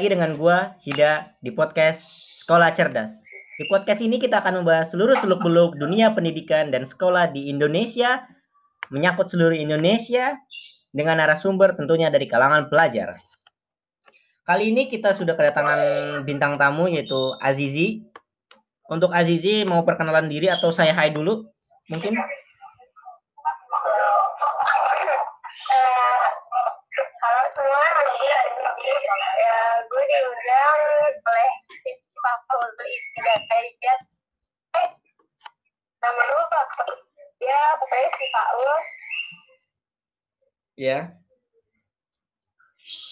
Lagi dengan gua Hida di podcast Sekolah Cerdas. Di podcast ini kita akan membahas seluruh seluk-beluk dunia pendidikan dan sekolah di Indonesia, menyangkut seluruh Indonesia dengan narasumber tentunya dari kalangan pelajar. Kali ini kita sudah kedatangan bintang tamu yaitu Azizi. Untuk Azizi mau perkenalan diri atau saya hai dulu? Mungkin diundang oleh si Pak Paul Hidayat. Eh, nama lu apa? Ya, si Paul. ya.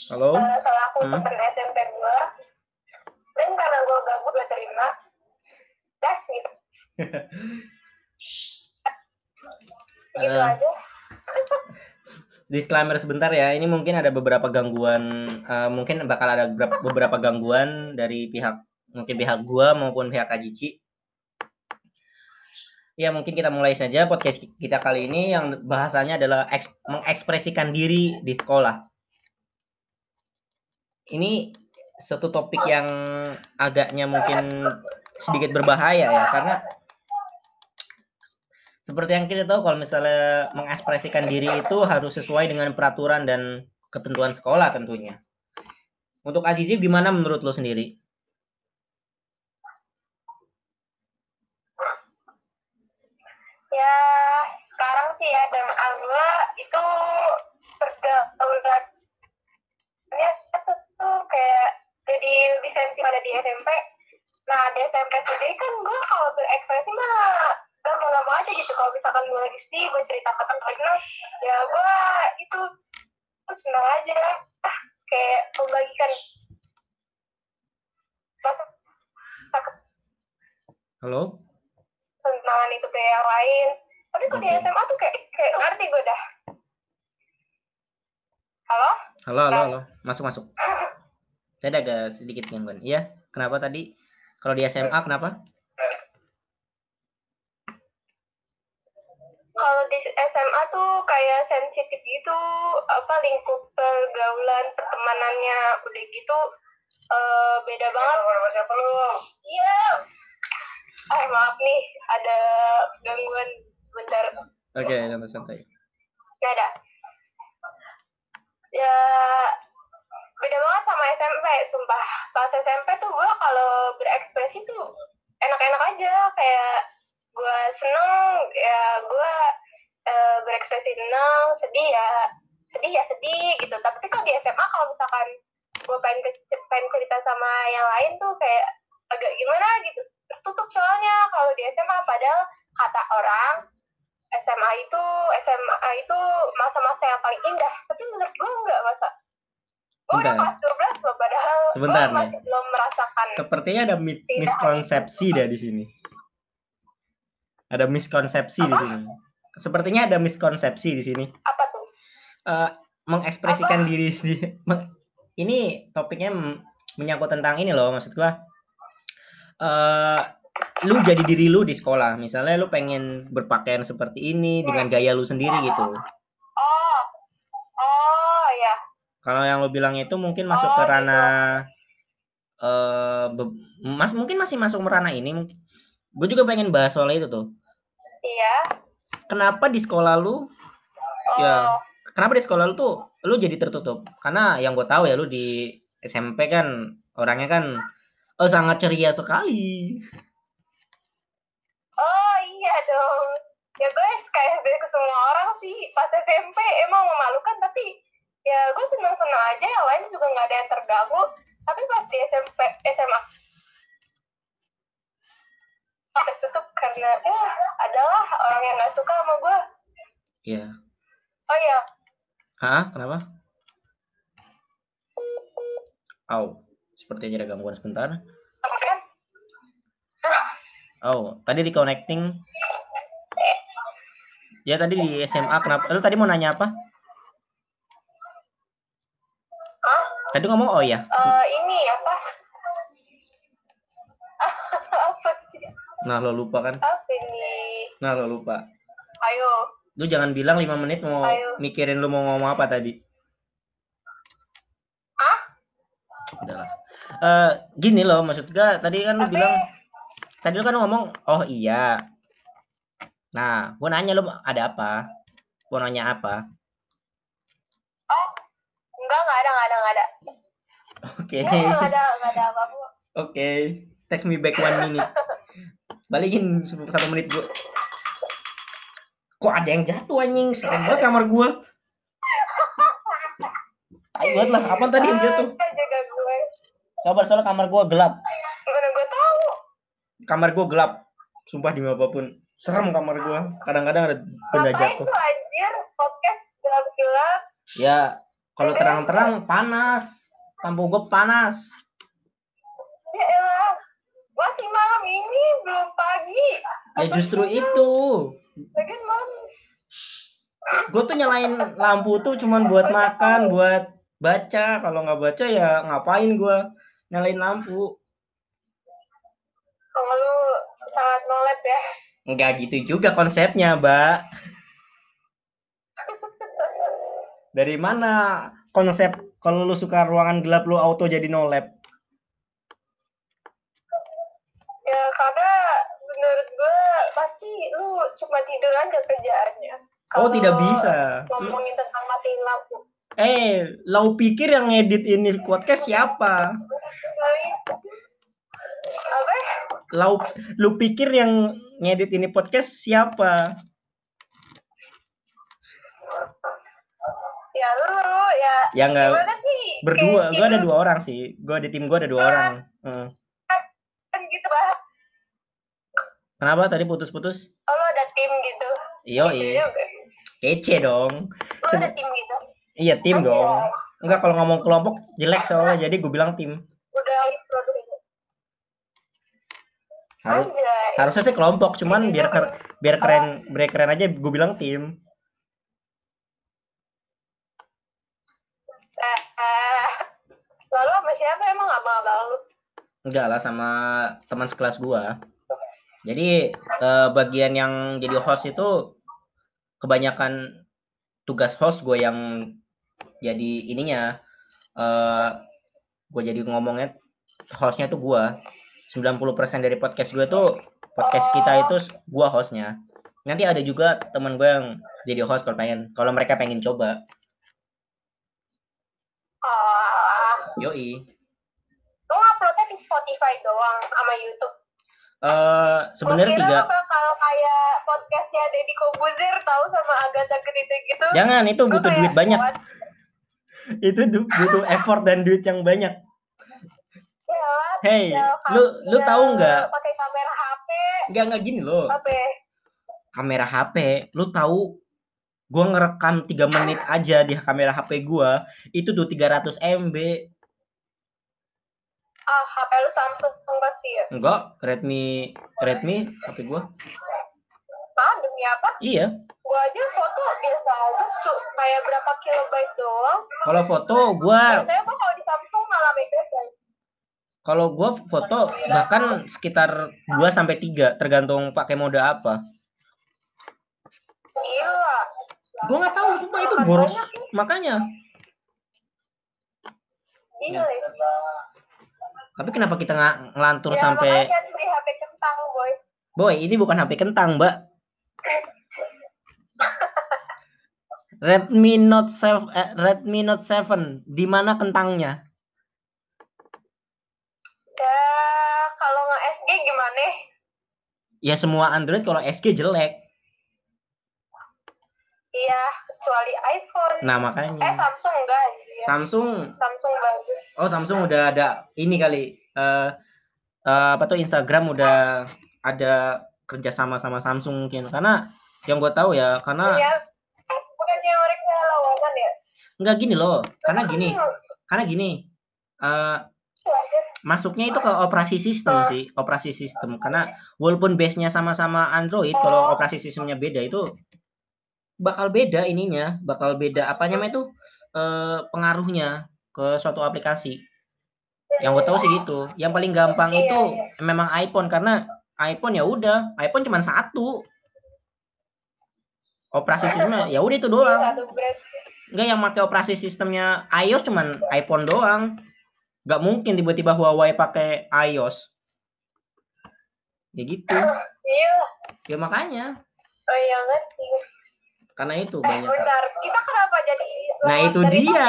Halo. Eh, salah aku temen SMP gue. Dan karena gue gabut, terima. Das, gitu. Gitu Eh. aja. disclaimer sebentar ya. Ini mungkin ada beberapa gangguan, eh, mungkin bakal ada beberapa, beberapa gangguan dari pihak mungkin pihak gua maupun pihak Ajici. Ya mungkin kita mulai saja podcast kita kali ini yang bahasanya adalah eks- mengekspresikan diri di sekolah. Ini satu topik yang agaknya mungkin sedikit berbahaya ya karena seperti yang kita tahu kalau misalnya mengekspresikan diri itu harus sesuai dengan peraturan dan ketentuan sekolah tentunya. Untuk Azizi gimana menurut lo sendiri? Ya, sekarang sih ya, dan gue itu pergaulan ya itu tuh kayak jadi lebih sensitif pada di SMP. Nah, di SMP sendiri kan gue kalau berekspresi mah gampang-gampang aja gitu. Kalau misalkan gue lagi sedih, gue cerita ke temen ya gue itu tuh senang aja. Ah, kayak membagikan rasa Halo? kesenangan itu ke yang lain. Tapi kok di Oke. SMA tuh kayak kayak ngerti gue dah. Halo? Halo, halo, halo. Masuk, masuk. Saya ada agak sedikit gangguan. Iya, kenapa tadi? Kalau di SMA kenapa? Kalau di SMA tuh kayak sensitif gitu, apa lingkup pergaulan pertemanannya udah gitu eh, beda banget. Sama siapa lu? Iya. Ah maaf nih, ada gangguan sebentar. Oke, santai-santai. Gak ada. Ya beda banget sama SMP, sumpah. Pas SMP tuh gue kalau berekspresi tuh enak-enak aja, kayak gue seneng, ya gue eh, berekspresi seneng, sedih ya sedih ya sedih gitu. Tapi kalau di SMA kalau misalkan gue pengen, ke- pengen cerita sama yang lain tuh kayak agak gimana gitu. Tertutup soalnya kalau di SMA padahal kata orang SMA itu SMA itu masa-masa yang paling indah tapi menurut gue enggak masa gue udah kelas 12 loh padahal Sebentar gue masih belum merasakan Sepertinya ada mi- miskonsepsi dah di sini. Ada miskonsepsi di Apa? sini. Sepertinya ada miskonsepsi di sini. apa tuh Eh, mengekspresikan diri sendiri. ini topiknya menyangkut tentang ini loh, maksud gua. Eh, lu jadi diri lu di sekolah. Misalnya lu pengen berpakaian seperti ini dengan gaya lu sendiri gitu. oh oh ya Kalau yang lu bilang itu mungkin masuk Oh, ke gitu. ranah eh be- mas mungkin masih masuk ke ranah ini. Gue juga pengen bahas soal itu tuh. iya Kenapa di sekolah lu oh Ya. kenapa di sekolah lu tuh lu jadi tertutup? Karena yang gue tahu ya lu di SMP kan orangnya kan oh sangat ceria sekali. oh iya dong ya guys kayak dari ke semua orang sih pas SMP emang memalukan tapi ya gue senang-senang aja yang lain juga nggak ada yang terganggu tapi pas di SMP SMA tertutup karena eh adalah orang yang nggak suka sama gue Iya. oh iya Hah? Kenapa? Au, sepertinya ada gangguan sebentar. apa Oh, tadi di connecting. Ya tadi di SMA kenapa? Lu tadi mau nanya apa? Hah? Tadi ngomong oh ya. Eh, ini apa Nah, lo lupa kan? apa ini Nah, lo lupa. ayo. Lu jangan bilang 5 menit mau Ayo. mikirin lu mau ngomong apa tadi. ah udahlah. Eh, gini loh maksud gue tadi kan lu Tapi- bilang tadi lu kan ngomong oh iya. Nah gua nanya lu ada apa? Gua nanya apa? Oh enggak enggak ada enggak ada enggak ada. Oke. Enggak enggak ada enggak ada apa-apa. Oke. Take me back one minute balikin satu menit gua kok ada yang jatuh anjing serem banget kamar gua Ayo buat lah, apa tadi yang jatuh? Jaga gue Sabar, soalnya kamar gua gelap. mana gue tahu Kamar gua gelap. Sumpah demi apa pun. Serem kamar gua. Kadang-kadang ada benda jatuh. tuh anjir podcast gelap-gelap Ya, kalau terang-terang panas. Lampu gua panas. ya elah masih malam ini belum Ya justru itu. Lagian malam Gue tuh nyalain lampu tuh cuman buat makan, buat baca. Kalau nggak baca ya ngapain gua nyalain lampu? kalau lu sangat nolep ya Nggak gitu juga konsepnya, Mbak. Dari mana konsep kalau lu suka ruangan gelap lu auto jadi no lab? ya karena gue pasti lu cuma tidur aja kerjaannya Oh, Kalau tidak bisa. ngomongin tentang matiin lampu Eh, lau pikir yang ngedit ini podcast siapa? Apa Lau lu pikir yang ngedit ini podcast siapa? ya lu ya Ya nggak gimana sih berdua, gua ada gitu dua orang sih. Gua di tim gua ada dua orang. Hmm. kan gitu bah Kenapa tadi putus-putus? oh lu ada tim gitu iya. juga. Kece dong. lu ada Sebe- tim gitu Iya, tim Anjay. dong. Enggak kalau ngomong kelompok jelek soalnya jadi gue bilang tim. udah Harus Anjay. harusnya sih kelompok, cuman biar ker- biar keren biar keren aja gue bilang tim. Eh, eh. lalu sama siapa emang abang-abang lu Enggak lah sama teman sekelas gua. Jadi eh, bagian yang jadi host itu kebanyakan tugas host gue yang jadi ininya eh gue jadi ngomongnya hostnya tuh gua 90% dari podcast gue tuh podcast kita itu gua hostnya. Nanti ada juga teman gue yang jadi host kalau pengen kalau mereka pengen coba. Oh yoi. Lu uploadnya di Spotify doang sama YouTube eh sebenarnya tiga lu bakal kayak podcastnya Deddy Kobuzer tahu sama Agatha Christie gitu? Jangan itu butuh duit banyak. buat- itu du- butuh effort dan duit yang banyak. Ya Hey, tinggal lu- kam- lu tahu nggak? pakai kamera HP nggak nggak gini loh. HP kamera HP lu tahu gua ngerekam 3 menit aja di kamera HP gua itu tuh 300 MB ah HP lu Samsung pasti ya? Enggak Redmi Redmi HP gua. Ah demi apa? Iya. Gua aja foto biasa aja cu kayak berapa kilobyte doang. Kalau foto gua biasanya gua kalau di Samsung malah megabyte kalau gua foto bahkan sekitar 2 sampai 3 tergantung pakai mode apa. Gila. Gua nggak tahu sumpah itu boros. makanya. Gila. ya. Tapi kenapa kita nggak ngelantur ya sampai makanya beli HP kentang boy. Boy ini bukan HP kentang mbak. Redmi Note 7 eh, Redmi Note 7 di mana kentangnya? Ya kalau nggak SG gimana? Ya semua Android kalau SG jelek. Iya kecuali iPhone. Nah eh makanya Samsung enggak ya. Samsung. Samsung bagus. Oh Samsung udah ada ini kali. Eh eh, apa tuh Instagram udah ada kerjasama sama Samsung mungkin. Karena yang gue tahu ya karena ya bukannya mereka lawangan ya? Nggak gini loh. Karena gini. Karena gini. Eh masuknya itu ke operasi sistem sih operasi sistem. Karena walaupun base nya sama-sama Android kalau operasi sistemnya beda itu bakal beda ininya bakal beda apa namanya itu eh, pengaruhnya ke suatu aplikasi yang gue tahu sih gitu yang paling gampang Iya, itu memang iPhone karena iPhone ya udah iPhone cuma satu operasi sistemnya ya udah itu doang Enggak yang pakai operasi sistemnya iOS cuman iPhone doang. Gak mungkin tiba-tiba Huawei pakai iOS. Ya gitu. Iya. Ya makanya. Oh iya ngerti. Karena itu Eh banyak. bentar, kita kenapa jadi Nah itu dia.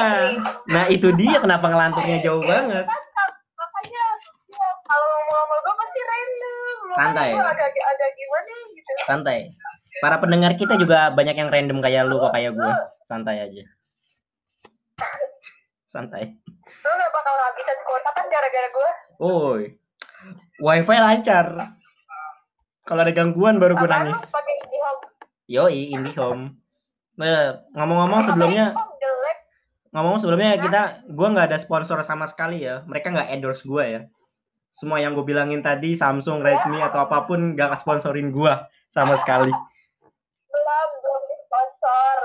Nah itu dia kenapa ngelanturnya jauh banget. Makanya ya, kalau ngomong sama gue pasti random. Makanya Santai. Agak gimana gitu. Santai. Para pendengar kita juga banyak yang random kayak lu kok kayak gue. Santai aja. Santai. Lu gak bakal habisan kuota kan gara-gara gue. Woi. Wifi lancar. Kalau ada gangguan baru gue nangis. pakai IndiHome? Yoi, IndiHome. Nah, ngomong-ngomong sebelumnya, ngomong sebelumnya kita, gua nggak ada sponsor sama sekali ya. Mereka nggak endorse gua ya. Semua yang gue bilangin tadi, Samsung, Redmi atau apa pun nggak sponsorin gua sama sekali. Belum, belum di sponsor.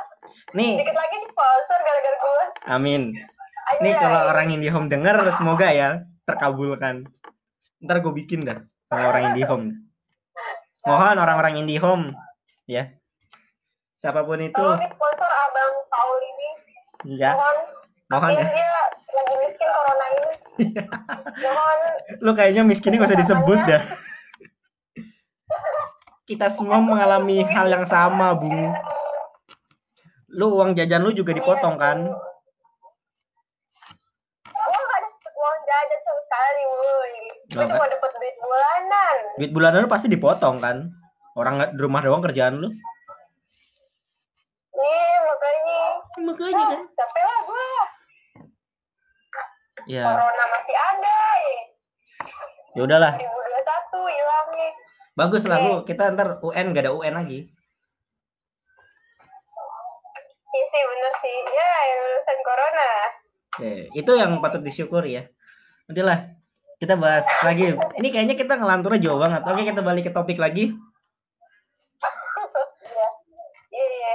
Nih, Dikit lagi di sponsor gara-gara gue. amin. Ayo Nih kalau orang IndiHome denger, semoga ya terkabulkan. Ntar gue bikin dah sama orang IndiHome. Mohon orang-orang IndiHome ya. Siapa pun itu, Tolong di sponsor Abang Paul ini. ya. Mohon. Mohon ya. dia lagi miskin corona ini. Mohon. Lu kayaknya miskinnya gak usah disebut dah. Kita semua mengalami hal yang sama, Bung. Lu uang jajan lu juga dipotong kan? Gue cuma dapet duit bulanan. Duit bulanan lu pasti dipotong kan? Orang di rumah doang kerjaan lu. Iya, makanya. Makanya kan. Capek lah gue. Ya, Corona masih ada, ya. ya udahlah. 2021 hilangnya. Bagus lah lu. Kita ntar UN gak ada UN lagi. Iya sih, bener sih. Ya, lulusan corona. Oke, itu yang patut disyukuri ya. Udahlah. Kita bahas lagi. Ini kayaknya kita ngelanturnya jauh banget. Oke, kita balik ke topik lagi. Iya. Iya, iya.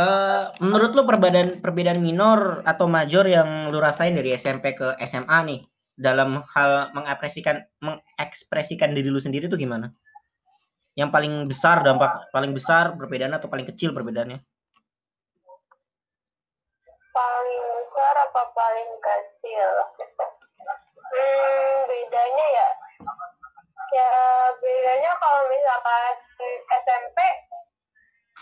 Eh, menurut lu perbedaan perbedaan minor atau major yang lu rasain dari SMP ke SMA nih dalam hal mengapresikan mengekspresikan diri lu sendiri tuh gimana? Yang paling besar dampak paling besar perbedaan atau paling kecil perbedaannya? Paling besar apa paling kecil? Hmm, bedanya ya. Ya, bedanya kalau misalkan SMP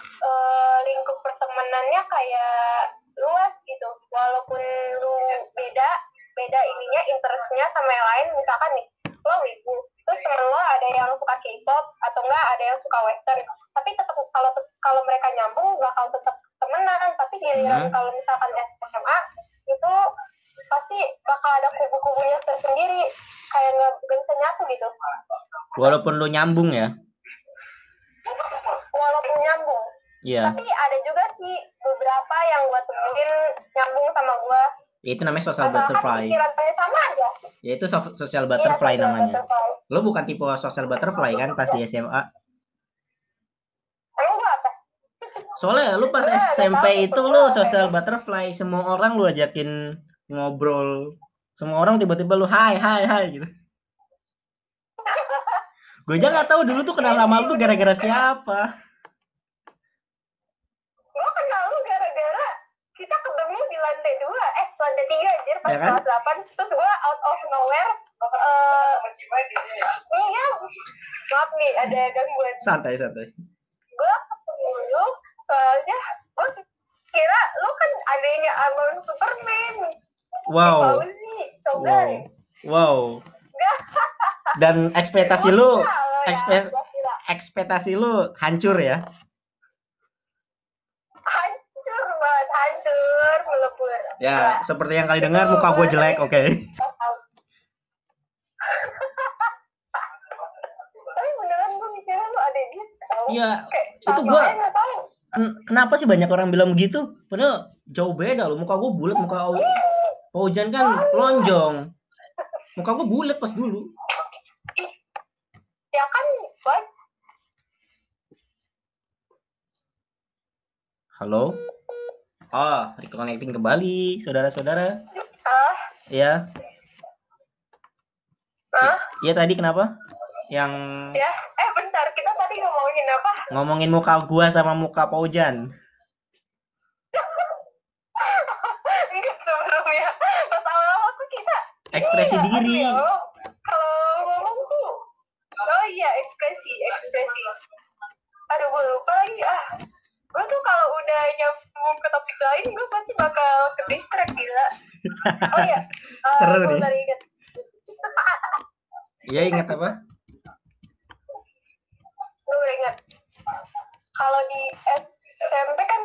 eh, lingkup pertemanannya kayak luas gitu. Walaupun lu beda, beda ininya interestnya sama yang lain. Misalkan nih, lo wibu, terus temen lo ada yang suka K-pop atau enggak ada yang suka western. Tapi tetap kalau kalau mereka nyambung bakal tetap temenan. Tapi giliran Hmm. kalau misalkan SMA itu pasti bakal ada kubu-kubunya tersendiri kayak nggak bisa nyatu gitu Walaupun lu nyambung ya. Walaupun nyambung Iya, tapi ada juga sih beberapa yang gua temuin nyambung sama gua itu namanya social asalkan butterfly. pikirannya sama aja Ya itu so- social Iya, butterfly social namanya. butterfly. Lu bukan tipe social butterfly kan pas di SMA? emang gua apa Soalnya lu pas nggak SMP tahu itu lu social butterfly, semua orang lu ajakin ngobrol. Semua orang tiba-tiba lu hai hai hai gitu. Gue aja nggak tahu dulu tuh kenal sama lu tuh gara-gara siapa. gua kenal lu gara-gara kita ketemu di lantai dua eh lantai tiga anjir pas Ya kan? kelas delapan terus gua out of nowhere eh iya maaf nih ada gangguan Santai santai. gue ketemu lu soalnya gue kira lu kan adanya abang Superman Wow. Fauzi coba Wow. Wow. Dan ekspektasi lu ya, ekspektasi lu hancur ya. hancur banget hancur melebur Ya, seperti yang kalian dengar muka gue jelek, oke. tapi beneran gue mikirnya lu ada dia tau Iya, itu Ken- kenapa sih banyak orang bilang begitu? Padahal jauh beda loh. Muka gue bulat, muka Au- Paujan kan lonjong. Muka gue bulat pas dulu. ya kan gue Halo? Oh, reconnecting kembali, saudara-saudara. ah Ya, ah iya tadi kenapa? Yang ya eh bentar kita tadi ngomongin apa ngomongin muka gua sama muka Paujan. Enggak sebelumnya pas awal-awal tuh kita ekspresi Iya, diri. aduh ya, Kalau ngomong tuh, oh iya ekspresi, ekspresi. Aduh gue lupa lagi ah. Gue tuh kalau udah nyambung ke topik lain, gue pasti bakal ke distract gila. Oh iya, uh, Seru gue nih. inget. Iya ingat apa? Gue inget. Kalau di SMP kan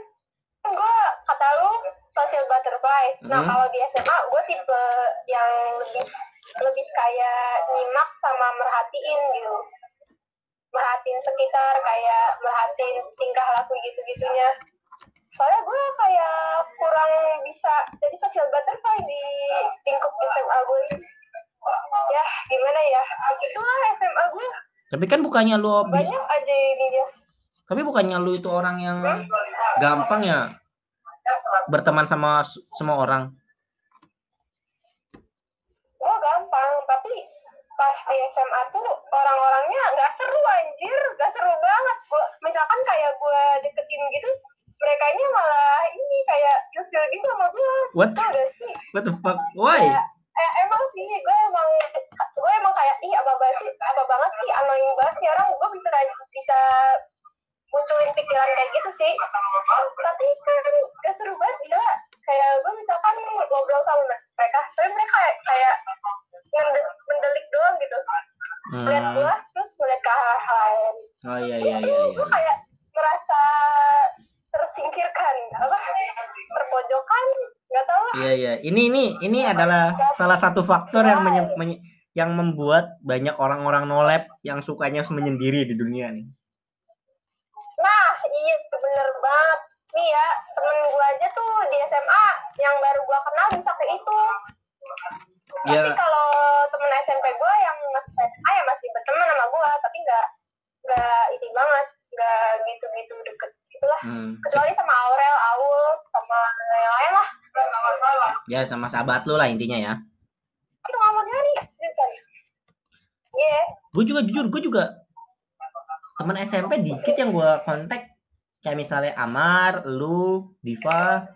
gue kata lu social butterfly. Nah Mhm. kalau di SMA gue tipe yang lebih lebih kayak nyimak sama merhatiin gitu. Merhatiin sekitar kayak merhatiin tingkah laku gitu-gitunya. Soalnya gue kayak kurang bisa jadi social butterfly di lingkup SMA gue. Ya gimana ya, begitulah SMA gue. Tapi kan bukannya lu Banyak aja ini dia. tapi bukannya lu itu orang yang gampang ya berteman sama semua orang. gue gampang tapi pas di SMA tuh orang-orangnya nggak seru anjir. Nggak seru banget. Gua misalkan kayak gue deketin gitu mereka ini malah ini kayak ilfil gitu sama gue What? tau gak sih? What the fuck? Why? Kayak, eh, emang sih gue emang gue emang kayak ih apa banget sih? Apa banget sih? Annoying banget nih orang gue bisa bisa munculin pikiran kayak gitu sih. Tapi kan gak seru banget gila kayak gue misalkan ngobrol sama Ini ini ini adalah salah satu faktor yang menye- menye- yang membuat banyak orang-orang nolep yang sukanya menyendiri di dunia nih. Ya sama sahabat lu lah intinya ya. Itu mau nih, seriusan. Iya, Gue juga jujur, gue juga teman SMP dikit yang gue kontak kayak misalnya Amar, lu, Diva,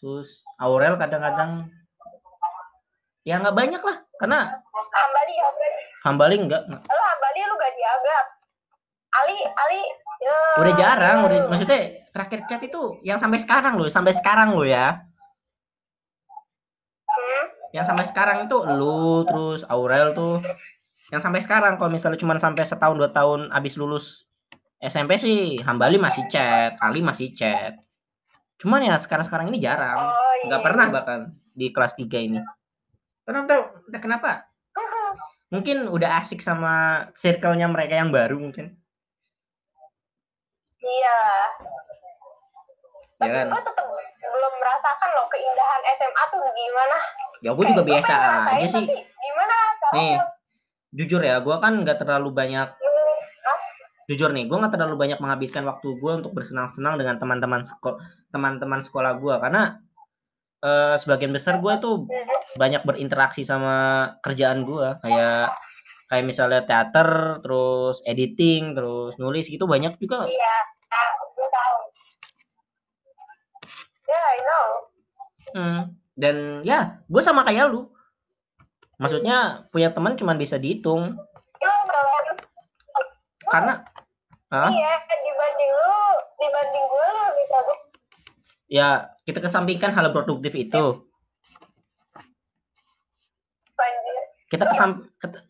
terus Aurel kadang-kadang ya nggak banyak lah karena Hambali, Hambali. Hambali nggak Lo Hambali lu gak dianggap. Ali, Ali, ya. udah jarang udah maksudnya terakhir chat itu yang sampai sekarang loh sampai sekarang loh ya. Yang sampai sekarang itu lu terus Aurel tuh. Yang sampai sekarang kalau misalnya cuma sampai setahun dua tahun abis lulus SMP sih Hambali masih chat Ali masih chat. Cuman ya sekarang sekarang ini jarang. Oh, iya. nggak pernah bahkan di kelas 3 ini. Karena tahu? Entah kenapa? Mungkin udah asik sama circle-nya mereka yang baru mungkin. Iya. ya Tapi kan? gue tetap belum merasakan loh keindahan SMA tuh gimana. Ya gue juga gua biasa aja sih. gimana? Nih jujur ya gue kan nggak terlalu banyak menurut ah, jujur nih gue nggak terlalu banyak menghabiskan waktu gue untuk bersenang-senang dengan teman-teman sekolah teman-teman sekolah gue karena eh, sebagian besar gue tuh banyak berinteraksi sama kerjaan gue kayak kayak misalnya teater terus editing terus nulis gitu banyak juga. Iya, ah, gue tahu. Ya, yeah, I know. Hmm, dan ya gue sama kayak lu maksudnya punya teman cuma bisa dihitung karena Hah? Iya, dibanding lu, dibanding gue lu lebih bagus. ya kita kesampingkan hal produktif itu Anjir. kita kesam ket-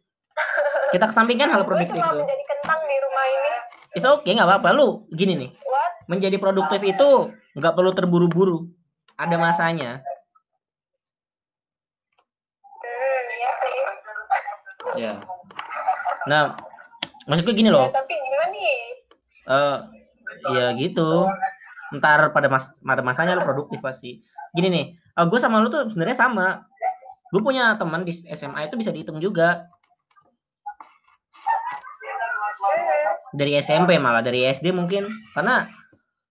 kita kesampingkan hal produktif cuma itu menjadi kentang di rumah ini. Okay, nggak apa-apa. Lu gini nih, What? menjadi produktif itu nggak perlu terburu-buru. Ada masanya. Ya. Nah, maksudku gini Ya, loh. tapi gimana nih? Eh, ya gitu. Ntar pada mas pada masanya lu produktif pasti. Gini nih, gue sama lu tuh sebenarnya sama. Gue punya teman di SMA itu bisa dihitung juga. Dari SMP malah dari SD mungkin. Karena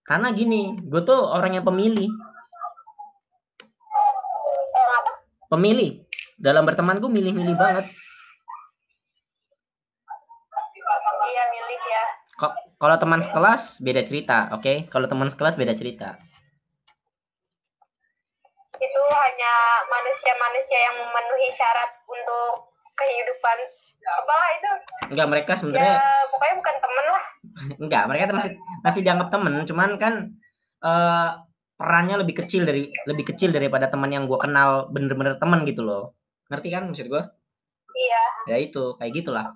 karena gini, gue tuh orang yang pemilih. Pemilih. Dalam berteman gue milih-milih banget. Iya, milih ya. Ko- Kalau teman sekelas beda cerita, oke? Kalau teman sekelas beda cerita. Itu hanya manusia-manusia yang memenuhi syarat untuk kehidupan. Apalah itu? Enggak mereka ya sebenarnya pokoknya bukan temen lah. Enggak mereka masih masih dianggap temen cuman kan eh perannya lebih kecil dari lebih kecil daripada teman yang gua kenal bener-bener teman gitu loh. Ngerti kan maksud gua? Iya. Ya itu kayak gitulah.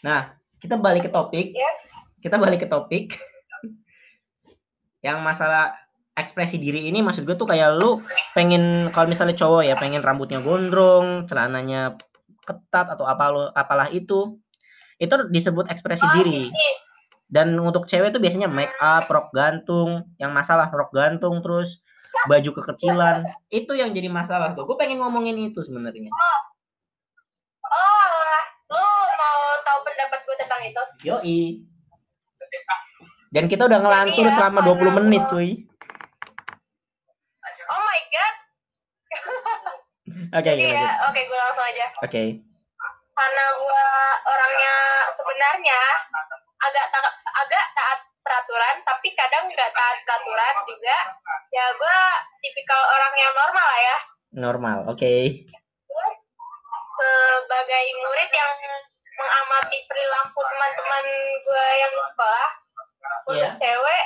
Nah kita balik ke topik. Ya kita balik ke topik. Yang masalah ekspresi diri ini maksud gue tuh kayak lu pengen kalau misalnya cowok ya pengen rambutnya gondrong celananya ketat atau apa lo apalah itu itu disebut ekspresi Oh, diri. dan untuk cewek tuh biasanya make up rok gantung yang masalah rok gantung terus baju kekecilan. Itu yang jadi masalah tuh. Gue pengen ngomongin itu sebenarnya. Oh lu mau tahu pendapat gue tentang itu? Yoi dan kita udah ngelantur Jadi ya, selama 20 karena menit cuy. Oh my god. Oke jadi lanjut. ya oke gue langsung aja. Oke. Karena gue orangnya sebenarnya agak ta- agak taat peraturan tapi kadang nggak taat peraturan juga. Ya gue tipikal orang yang normal lah ya. Normal oke. Gue sebagai murid yang mengamati perilaku teman-teman gue yang di sekolah untuk Iya. cewek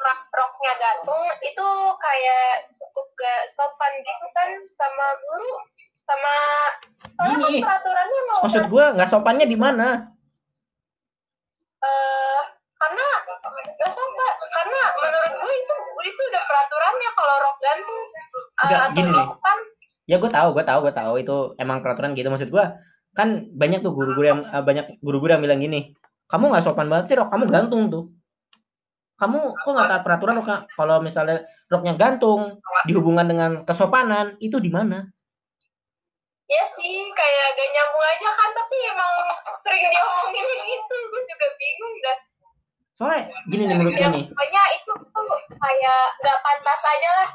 rak- roknya gantung itu kayak cukup gak sopan gitu kan sama guru sama soalnya Gini, peraturannya mau maksud gue nggak sopannya di mana? Eh karena gak sopan karena menurut gue itu itu udah peraturannya kalau rok gantung. Enggak, atau gini. span ya gue tahu gue tahu gue tahu itu emang peraturan gitu. Maksud gue kan banyak tuh guru-guru yang eh, banyak guru-guru yang bilang gini kamu nggak sopan banget sih rok. Kamu gantung tuh. Kamu kok nggak taat peraturan rok kalau misalnya roknya gantung dihubungkan dengan kesopanan itu di mana? Ya sih kayak gak nyambung aja kan tapi emang sering diomongin gitu gue juga bingung dah. Soalnya gini nih menurut gue ya nih. pokoknya itu tuh kayak gak pantas aja lah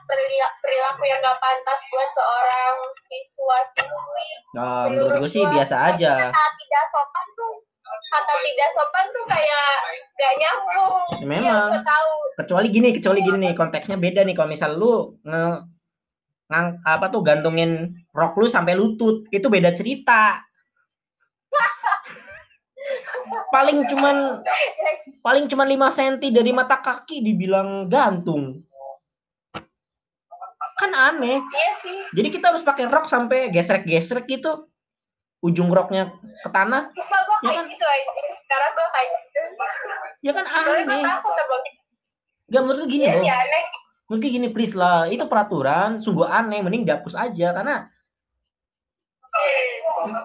perilaku yang gak pantas buat seorang siswa siswi nah, menurut gue sih biasa aja. tidak sopan tuh kata tidak sopan tuh kayak gak nyambung. Ya, memang. gue tahu. Kecuali gini kecuali gini nih konteksnya beda nih. Kalau misal lu nge ngang, apa tuh gantungin rok lu sampai lutut itu beda cerita. Paling cuman paling cuman 5 cm dari mata kaki dibilang gantung. Kan aneh. Iya sih. Jadi kita harus pakai rok sampai gesrek-gesrek gitu ujung roknya ke tanah. Gue Ya kan? gitu aja karena gue kayak gitu. Ya kan soalnya gue aneh takut abang gak menurut gue gini iya loh. aneh. Menurut gue gini please lah. Itu peraturan. Sungguh aneh. Mending dihapus aja. Karena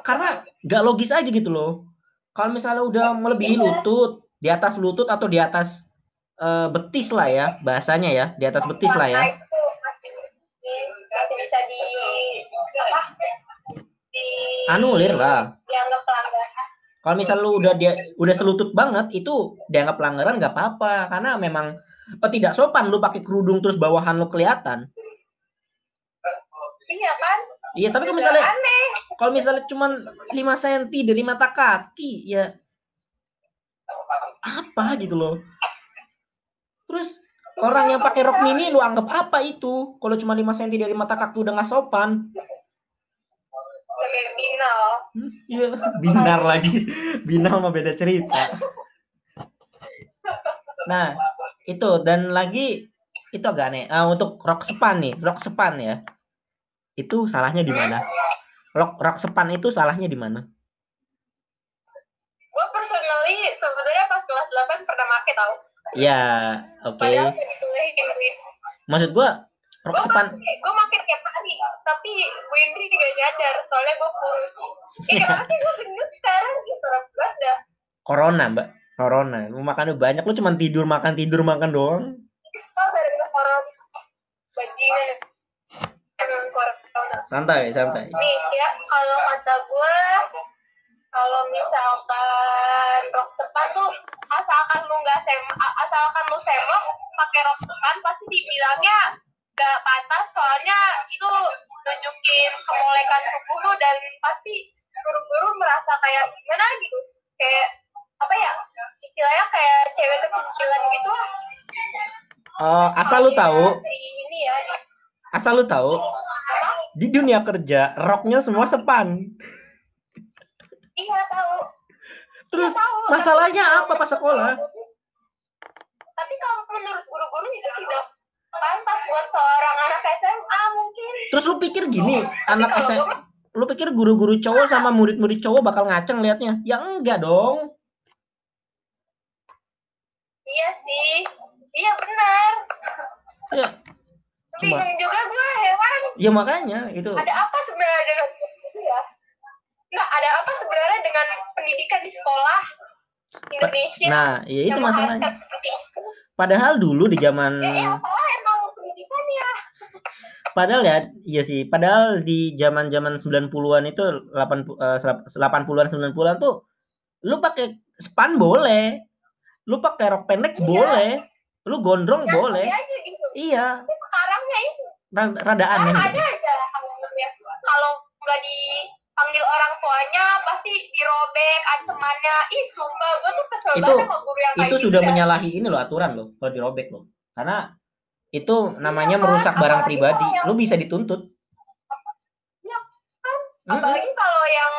karena nggak logis aja gitu loh. Kalau misalnya udah melebihi lutut, di atas lutut atau di atas eh, betis lah ya bahasanya ya, di atas betis lah ya. Anulir lah. dianggap pelanggaran Kalau misalnya lu udah dia udah selutut banget itu dianggap pelanggaran nggak apa-apa karena memang oh, tidak sopan lu pakai kerudung terus bawahan lu kelihatan. iya kan Iya, tapi kalau misalnya aneh kalau misalnya cuman 5 cm dari mata kaki ya apa gitu loh. Terus orang yang pakai rok mini lu anggap apa itu? Kalau cuma 5 cm dari mata kaki udah nggak sopan. Binal Hmm, Iya, binar lagi. Binar mah beda cerita. Nah, itu dan lagi itu agak aneh. Ah, untuk rok sepan nih, rok sepan ya. Itu salahnya di mana? Rok rok sepan itu salahnya di mana? gue personally sebenarnya pas kelas 8 pernah make tau Ya, oke. udah dikuliahin gue Maksud gua sepan gue tapi Bu Indri gak nyadar soalnya gue kurus eh kenapa sih gue gendut sekarang gitu banget dah corona, Mbak. Corona. Lu makannya banyak, lu cuma tidur makan tidur makan doang. Santai, santai. nih ya kalau kata gue kalau misalkan rok sepan tuh asalkan lu nggak sem asalkan lu semok pakai rok sepan pasti dibilangnya nggak pantas soalnya itu nunjukin kemolekan tubuh dan pasti guru-guru merasa kayak gimana gitu. Kayak apa ya istilahnya kayak cewek kecil-kecilan gitu lah. Eh, asal lu tahu, ini ya asal lu tahu di dunia kerja roknya semua sepan. Iya tahu. Terus Iya, tahu. masalahnya Tapi apa pas sekolah? tapi kalau menurut guru-guru itu tidak pantas buat seorang anak SMA mungkin. Terus lu pikir gini Tapi anak SMA mah- lu pikir guru-guru cowok sama murid-murid cowok bakal ngaceng liatnya? Ya enggak dong. Iya sih. Iya benar. Ya bingung juga gue heran. Ya makanya itu ada apa sebenarnya dengan itu ya? Nggak ada apa sebenarnya dengan pendidikan di sekolah Indonesia nah ya itu masalahnya. padahal dulu di zaman ya ya apalah emang pendidikan ya padahal ya iya sih. Padahal di zaman-zaman 90-an itu 80 eh, 80-an 90-an tuh lu pakai span boleh. Lu pakai rok pendek Iya. boleh. Lu gondrong Ya, boleh. aja gitu. Iya. Tapi sekarangnya itu. Rada, rada aneh. gitu. ada aja kalau nggak dipanggil orang tuanya pasti dirobek ancamannya. Ih sumpah gue tuh kesel Itu- banget sama guru yang kayak itu gitu sudah dah. menyalahi ini loh aturan loh kalau dirobek loh. Karena itu namanya kan? merusak barang Apalagi pribadi. yang- lu bisa dituntut. Iya kan? Mm-mm. apalagi kalau yang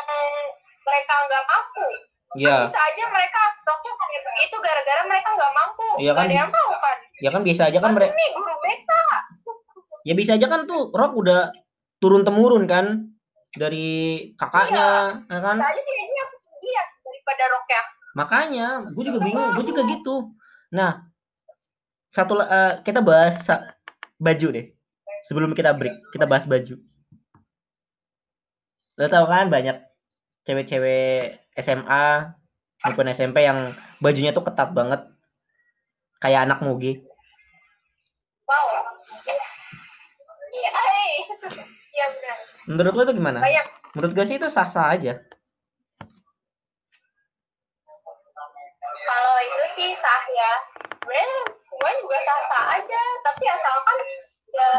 mereka nggak mampu. Iya, bisa aja mereka kayak begitu gara-gara mereka nggak mampu. Iya Nggak kan? ada yang mau kan? Ya kan? Biasa aja kan Kan mereka nih guru BK ya bisa aja kan tuh rok udah turun temurun kan? Dari kakaknya ya kan? Bisa aja iya daripada roknya makanya gue juga bingung gue juga gitu. Nah satu eh, kita bahas sa- baju deh. Sebelum kita break kita bahas baju. Lo tau kan banyak cewek-cewek SMA maupun SMP yang bajunya tuh ketat banget. Kayak anak mugi. Wow. Iya eh. iya benar. Menurut lo tuh gimana? Banyak. Menurut gue sih itu sah-sah aja. Kalau itu sih sah ya. Sebenarnya semuanya juga sah-sah aja tapi asalkan ya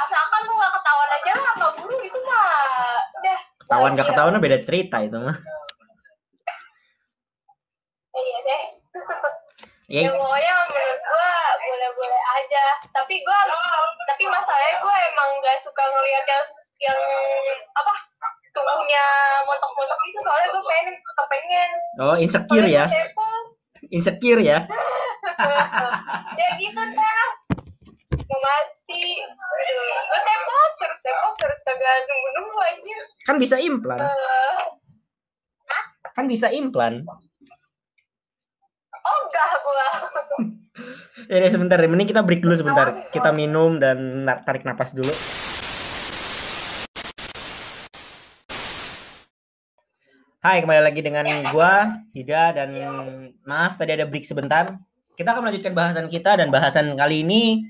asalkan lu gak ketahuan aja lah sama guru itu mah. Udah. Ketahuan gak Iya. ketahuan beda cerita itu mah. Eh, iya sih. Ya ya pokoknya menurut gua boleh-boleh aja. Tapi gua tapi masalahnya gua emang gak suka ngeliat yang yang apa tubuhnya montok-montok itu soalnya gua pengen kepengen. Oh insecure Soalnya ya tepos. Insecure ya. Ya gitu dah. Mau mati. Gue tepos terus tepos terus kagak nunggu nunggu aja kan bisa implan. Eh, kan bisa implan. Oh enggak gua. Ya sebentar, mending kita break dulu sebentar. Kita minum dan tarik napas dulu. Hai, kembali lagi dengan gua, Hida dan maaf tadi ada break sebentar. Kita akan melanjutkan bahasan kita dan bahasan kali ini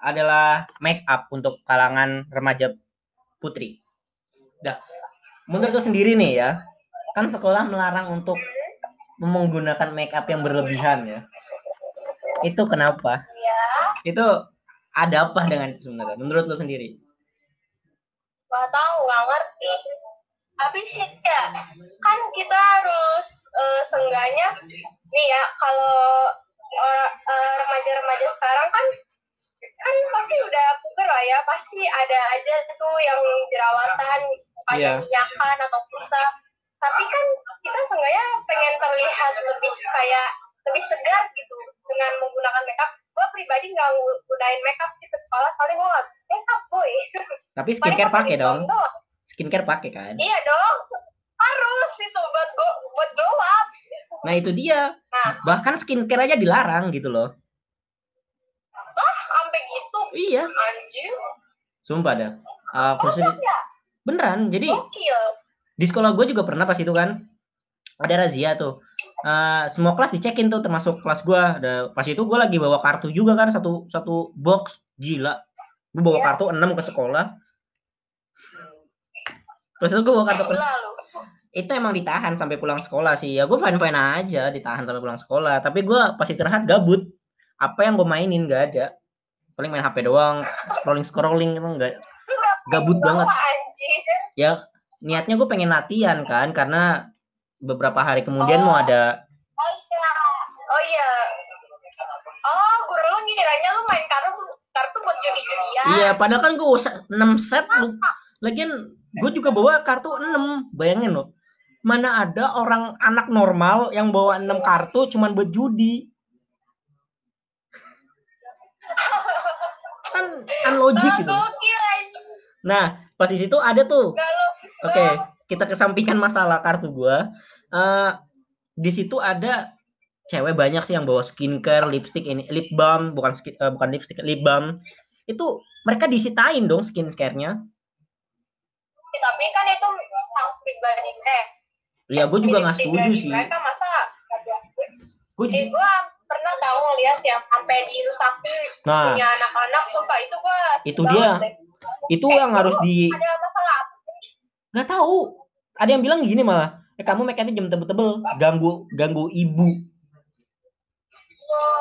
adalah make up untuk kalangan remaja putri. Dah, menurut lu sendiri nih ya, kan sekolah melarang untuk menggunakan make up yang berlebihan ya. Itu kenapa? itu ada apa dengan itu sebenarnya menurut lo sendiri nggak tahu nggak ngerti tapi sih ya kan kita harus eh, seenggaknya nih ya kalau eh, remaja-remaja sekarang kan kan pasti udah puber lah ya pasti ada aja tuh yang jerawatan ada Iya. minyakan atau busa tapi kan kita seenggaknya pengen terlihat lebih kayak lebih segar gitu dengan menggunakan makeup gue pribadi nggak gunain makeup sih ke sekolah soalnya gue nggak bisa makeup boy tapi skincare pakai dong doang. Skincare pakai kan Iya dong. Harus itu buat go buat glow up. nah itu dia Nah, bahkan skincare aja dilarang gitu loh ah sampai gitu. iya Anjir. sumpah dah Uh, ya? beneran jadi Gokil. di sekolah gue juga pernah pas itu kan ada razia tuh Eh, semua kelas dicekin tuh termasuk kelas gue ada pas itu gue lagi bawa kartu juga kan satu satu box gila gue bawa Iya. kartu 6 ke sekolah terus itu gue bawa kartu lu. itu emang ditahan sampai pulang sekolah sih. Ya gue fine fine aja ditahan sampai pulang sekolah. Tapi gue pas istirahat gabut. Apa yang gue mainin gak ada. Paling main hp doang scrolling scrolling itu enggak gabut banget. ya niatnya gue pengen latihan kan karena beberapa hari kemudian mau ada Oh iya. Oh iya. Oh, guru lu ngiranya lu main kartu kartu Iya, padahal kan gue usah 6 set lu. Lagian gue juga bawa kartu 6. Bayangin loh. Mana ada orang anak normal yang bawa 6 kartu cuman buat judi. Kan unlogic gitu. Nah, pas di situ ada tuh. Oke, banget. kita kesampingkan masalah kartu gua. Eh di situ ada cewek banyak sih yang bawa skincare, lipstick ini, lip balm, bukan skin, eh, bukan lipstick, lip balm. Itu mereka disitain dong skincare-nya. Ya, tapi kan itu hak pribadi eh Ya, gue juga nggak setuju sih. mereka masa Gue eh gue pernah tahu ngeliat yang sampai dirusakin nah, punya anak-anak sumpah itu gue Itu dia. itu yang harus di ada masalah nggak tahu. Ada yang bilang gini malah, eh kamu make jam tebel-tebel, ganggu ganggu ibu. oh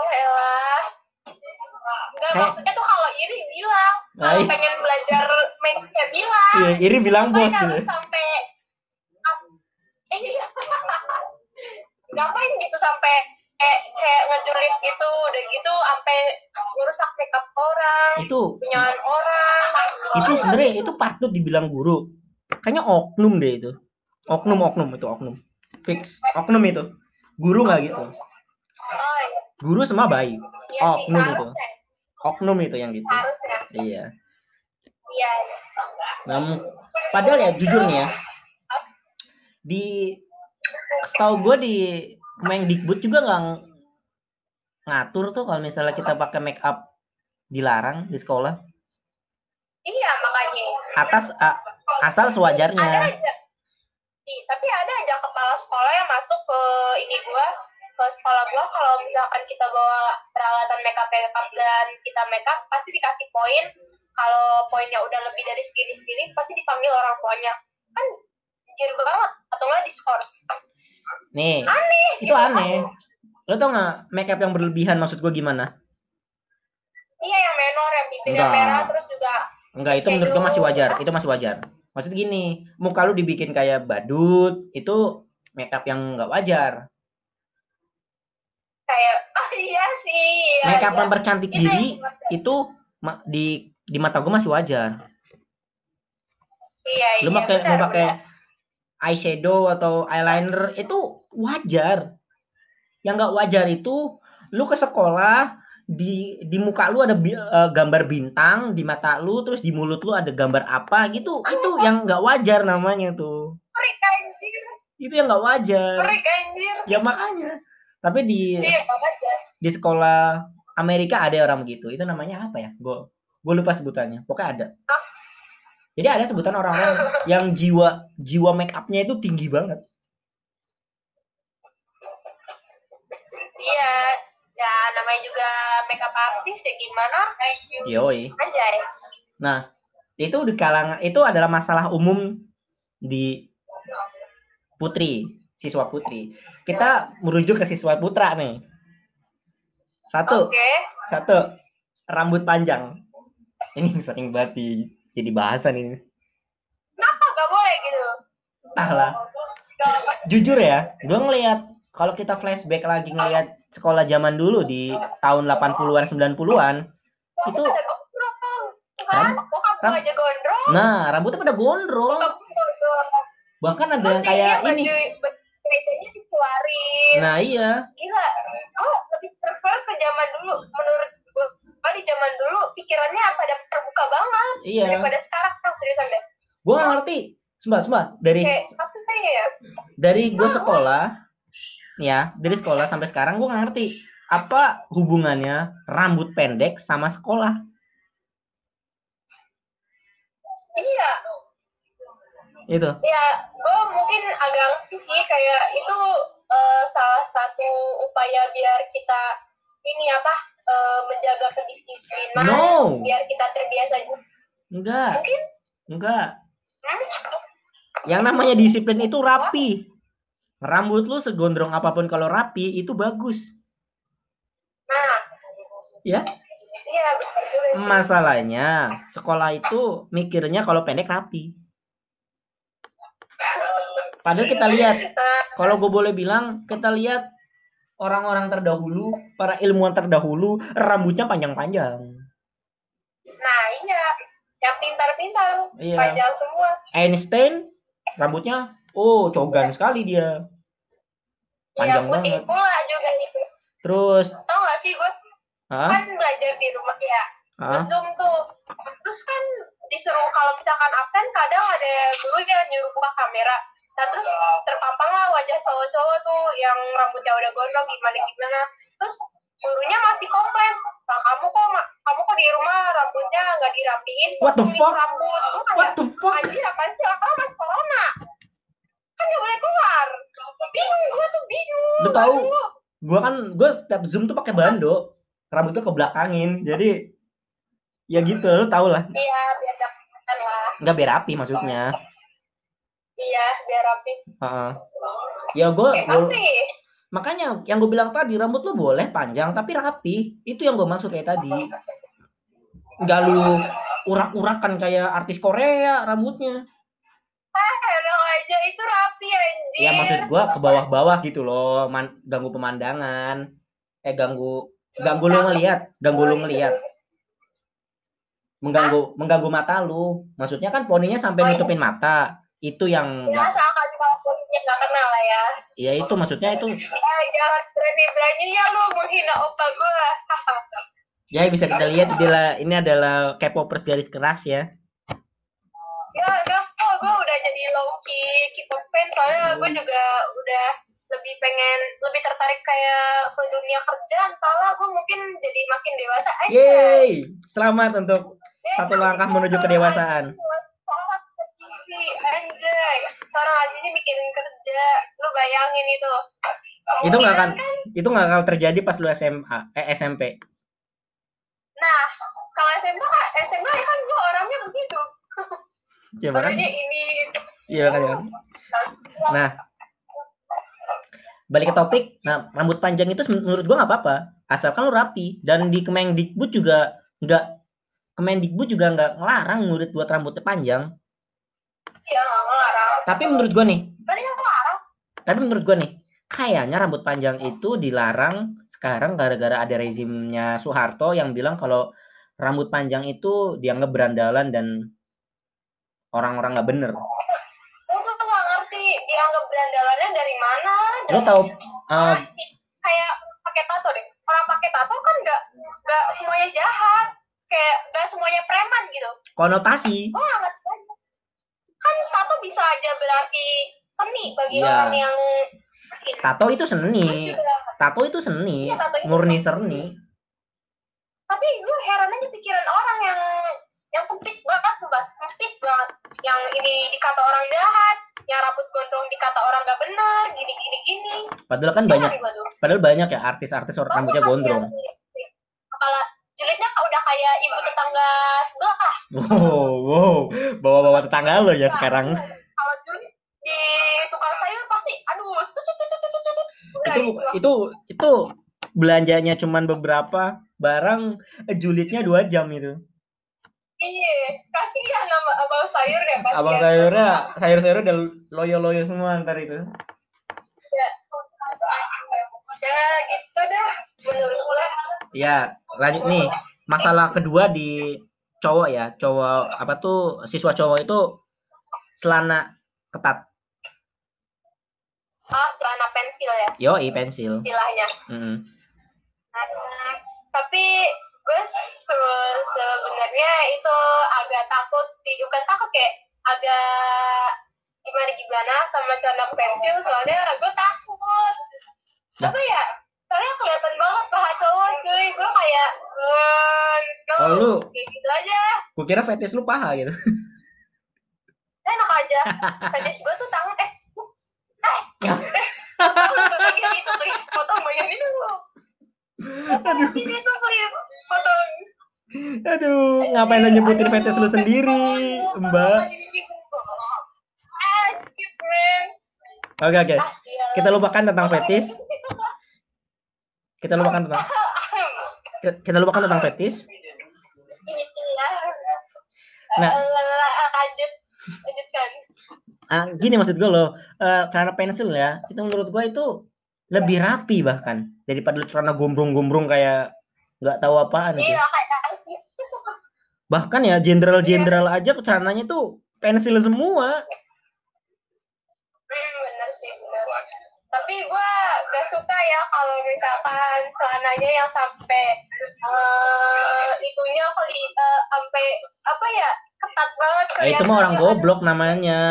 Enggak, Kayak- maksudnya tuh kalau iri bilang Nah, kalau iya. pengen belajar make up ya bilang Iya, Iri bilang bos. harus sampai iya. Ngapain gitu sampai kayak kayak ngejulit gitu udah gitu sampai ngerusak makeup orang Itu punyaan orang itu sebenarnya itu patut dibilang guru. Kayaknya oknum deh itu. Oknum oknum itu oknum. Fix. Oknum itu. Guru nggak gitu? Oh iya. Guru semua baik Iya sih, oknum itu oknum itu yang gitu. Harusnya iya. Iya nah, m- padahal ya jujur nih ya. Di setahu gue di Kemendikbud juga nggak ng- ngatur tuh kalau misalnya kita pakai make up dilarang di sekolah. Iya makanya. Atas a- asal ada sewajarnya aja. Ih, tapi ada aja kepala sekolah yang masuk ke ini gua ke sekolah gua kalau misalkan kita bawa peralatan makeup makeup dan kita makeup pasti dikasih poin. Kalau poinnya udah lebih dari segini segini pasti dipanggil orang tuanya. Kan jir banget atau enggak diskors. Nih aneh itu aneh. Lo tau nggak make up yang berlebihan maksud gue gimana? Iya yang menor yang bibirnya Enggak. merah terus juga enggak itu menurut gue masih wajar itu masih wajar. Maksud gini muka lu dibikin kayak badut itu make up yang nggak wajar kayak ah iya sih. Iya, make up iya. mempercantik Itu diri itu di di mata gue masih wajar. Iya lu iya, pakai lu pakai eyeshadow atau eyeliner itu wajar. Yang nggak wajar itu lu ke sekolah di di muka lu ada bi- eh, gambar bintang di mata lu terus di mulut lu ada gambar apa gitu itu yang nggak wajar namanya tuh. Freak, anjir. Itu yang nggak wajar. Freak anjir. Ya makanya tapi di iya ya di sekolah Amerika ada orang begitu. Itu namanya apa ya? Gue gue lupa sebutannya. Pokoknya ada. Jadi ada sebutan orang-orang yang jiwa jiwa make upnya itu tinggi banget. Iya, ya namanya juga makeup artist ya gimana? yoi. Anjay. nah itu di kalangan itu adalah masalah umum di putri siswa putri. Kita merujuk ke siswa putra nih. Satu. Oke. satu. Rambut panjang. Ini sering banget di- jadi bahasan ini. Kenapa? Gak boleh gitu? entahlah jujur ya gue ngelihat kalau kita flashback lagi ngelihat sekolah zaman dulu di tahun 80-an 90-an itu Ada. Kan? Ram- aja gondrong. nah rambutnya pada gondrong. Bahkan ada yang kayak ini ini. baju mejanya dikeluarin. nah iya Gila. Oh, lebih prefer ke zaman dulu. Menurut gue, di zaman dulu pikirannya pada terbuka banget. iya Daripada sekarang, seriusan deh. gue gak ngerti Sumpah, sumpah. Dari apa sih ya? dari gue sekolah, ya, dari sekolah sampai sekarang gue ngerti apa hubungannya rambut pendek sama sekolah. Iya, Itu. ya gue mungkin agak sih kayak itu eh, salah satu upaya biar kita ini apa eh, menjaga kedisiplinan No. biar kita terbiasa juga Enggak, mungkin enggak. hmm? Yang namanya disiplin itu rapi. Rambut lu segondrong apa pun kalau rapi itu bagus. nah Ya, iya masalahnya sekolah itu mikirnya kalau pendek rapi. Padahal kita lihat. Nah, kalau gue boleh bilang, kita lihat orang-orang terdahulu, para ilmuwan terdahulu, rambutnya panjang-panjang. nah iya. Yang pintar-pintar. Iya. panjang semua. Einstein rambutnya oh cogan sekali dia. Panjang yang putih banget. pula juga itu. Terus? Tau gak sih gue ah kan belajar di rumah ya. Ah zoom tuh. Terus kan disuruh kalau misalkan absen kadang ada guru yang nyuruh buka kamera nah terus terpapang lah wajah cowok-cowok tuh yang rambutnya udah gondrong gimana gimana terus gurunya masih komplain nah kamu kok ma- kamu kok di rumah rambutnya nggak dirapiin What the fuck? rambut gue what the fuck? anjir apaan sih orang masih corona kan nggak boleh keluar bingung gue tuh bingung Lu tahu? Gua kan gua setiap zoom tuh pakai bando, rambutnya ke belakangin. Jadi ya gitu, lu tau lah. iya biar lah Nggak biar rapi maksudnya. Iya biar rapi Heeh. Ya gua, kayak gua- makanya yang gue bilang tadi rambut lu boleh panjang tapi rapi. Itu yang gue maksud kayak tadi. Nggak lu urak-urakan kayak artis Korea rambutnya. enak aja itu rapi anjir Ya maksud gua ke bawah-bawah gitu loh, man- ganggu pemandangan. Eh ganggu ganggu lu ngelihat, ganggu lu ngelihat, mengganggu mengganggu mata lu. Maksudnya kan poninya sampai Oh, iya. nutupin mata. Itu yang ya asalkan kalau kulitnya nggak kenal lah ya. Ya itu maksudnya itu eh jangan berani beraninya lu menghina opa gua. Ya bisa kita lihat adalah ini adalah K-popers garis keras ya. ya enggak kok gua udah jadi low key K-pop fan soalnya gua juga udah lebih pengen lebih tertarik kayak ke dunia kerja entahlah gua mungkin jadi makin dewasa aja. Yeay, selamat untuk Ya, satu langkah menuju kedewasaan. Seorang Azizi, anjay seorang Azizi mikirin kerja lu bayangin itu Itu nggak akan Kemungkinan itu nggak akan terjadi pas lu SMA eh SMP. Nah, kalau SMA kan SMA ya kan gue orangnya begitu. Ya kan? Ini Iya kan. kan? Nah, balik ke topik. Nah, rambut panjang itu menurut gua nggak apa-apa, asalkan lu rapi. Dan di Kemendikbud juga nggak Kemendikbud juga nggak ngelarang murid buat rambutnya panjang. Ya nggak ngelarang. Tapi menurut gua nih, Tadi nggak ngelarang. tapi menurut gua nih, kayaknya rambut panjang itu dilarang sekarang gara-gara ada rezimnya Soeharto yang bilang kalau rambut panjang itu dianggap berandalan dan orang-orang nggak bener. Gue tuh nggak ngerti dianggap berandalannya dari mana. Lo tahu uh, Orang kayak pakai tato deh. Orang pakai tato kan nggak nggak semuanya jahat. Kayak nggak semuanya preman gitu. konotasi? Gue nggak ngerti. Kan tato bisa aja berarti seni bagi Iya. orang yang Tato itu seni. juga Tato itu seni, Iya, tato itu murni seni. seni. tapi gue heran aja pikiran orang yang yang sempit banget sumpah sempit banget yang ini dikata orang jahat yang rambut gondrong dikata orang gak bener gini gini gini Padahal kan banyak, gua tuh padahal banyak ya artis-artis orang rambutnya gondrong. kalau julidnya udah kayak ibu tetangga sebelah Wow, wow, bawa-bawa tetangga lo ya sekarang. kalau julid di tukang sayur pasti aduh cucut cucut cucut udah Itu gitu itu itu belanjanya cuman beberapa barang, eh, julidnya dua jam itu. iya kasihan sama abang sayur ya kasihan Abang sayurnya, sayur-sayurnya udah loyo-loyo semua ntar itu. ya, ya gitu dah Ya, lanjut nih. Masalah kedua di cowok ya, cowok apa tuh siswa cowok itu celana ketat. ah celana pensil ya Yoi pensil. istilahnya Mm. Hmm, tapi gue se- sebenarnya itu agak takut bukan takut kayak agak gimana gimana sama celana pensil soalnya gue takut Lah. apa ya soalnya kelihatan banget paha cowok cuy. Gue kayak "Hmm, no. Oh, lu kayak gitu aja. Gue kira fetish lu paha gitu. enak aja. Fetish gue tuh tangan eh eh eh foto bagian itu please foto bagian itu Aduh, please foto. Aduh, ngapain lo nyebutin fetish lu sendiri, Mbak? Skip, man. Oke oke, Ah, iyalah. kita lupakan tentang fetish. Kita lupakan tentang kita lupakan tentang fetish. Iya. Nah. Eh, lanjut lanjutkan Ah, gini maksud gue loh, eh, celana pensil ya, itu menurut gue itu lebih rapi bahkan daripada celana gombrong-gombrong kayak nggak tahu apaan gitu. iya artis Bahkan ya jenderal-jenderal aja celananya tuh pensil semua. Hmm, bener sih, bener. Tapi gue suka ya kalau misalkan celananya yang sampai eh itunya kali eh, sampai apa ya ketat banget. Eh, itu mah orang goblok namanya.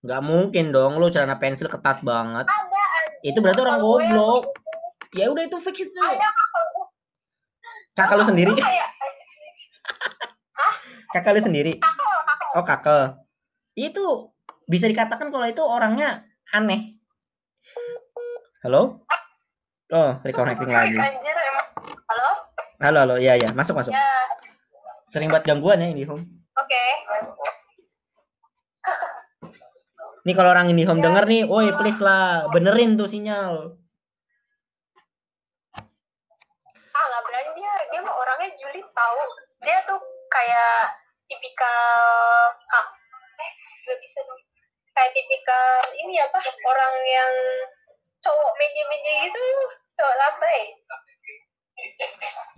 Nggak mungkin dong lu celana pensil ketat banget. Ada anjing. Itu berarti orang goblok. gitu. Ya udah itu fix itu. Ada kakak lu sendiri? Kayak Kakak lu sendiri? Oh, kakak. Itu bisa dikatakan kalau itu orangnya aneh. Halo? Oh, reconnecting lagi. Halo? Halo, halo. Iya, ya. Masuk, masuk. Ya, Sering buat gangguan ya ini home. oke. Nih kalau orang ini home Ya, denger nih, gitu woi please lah, benerin tuh sinyal. Ah, nggak berani dia. Dia mah orangnya julid tahu. Dia tuh kayak tipikal kak. Eh, gak bisa dong. Kayak tipikal ini apa? Orang yang cowok meja-meja gitu. Cowok lambai.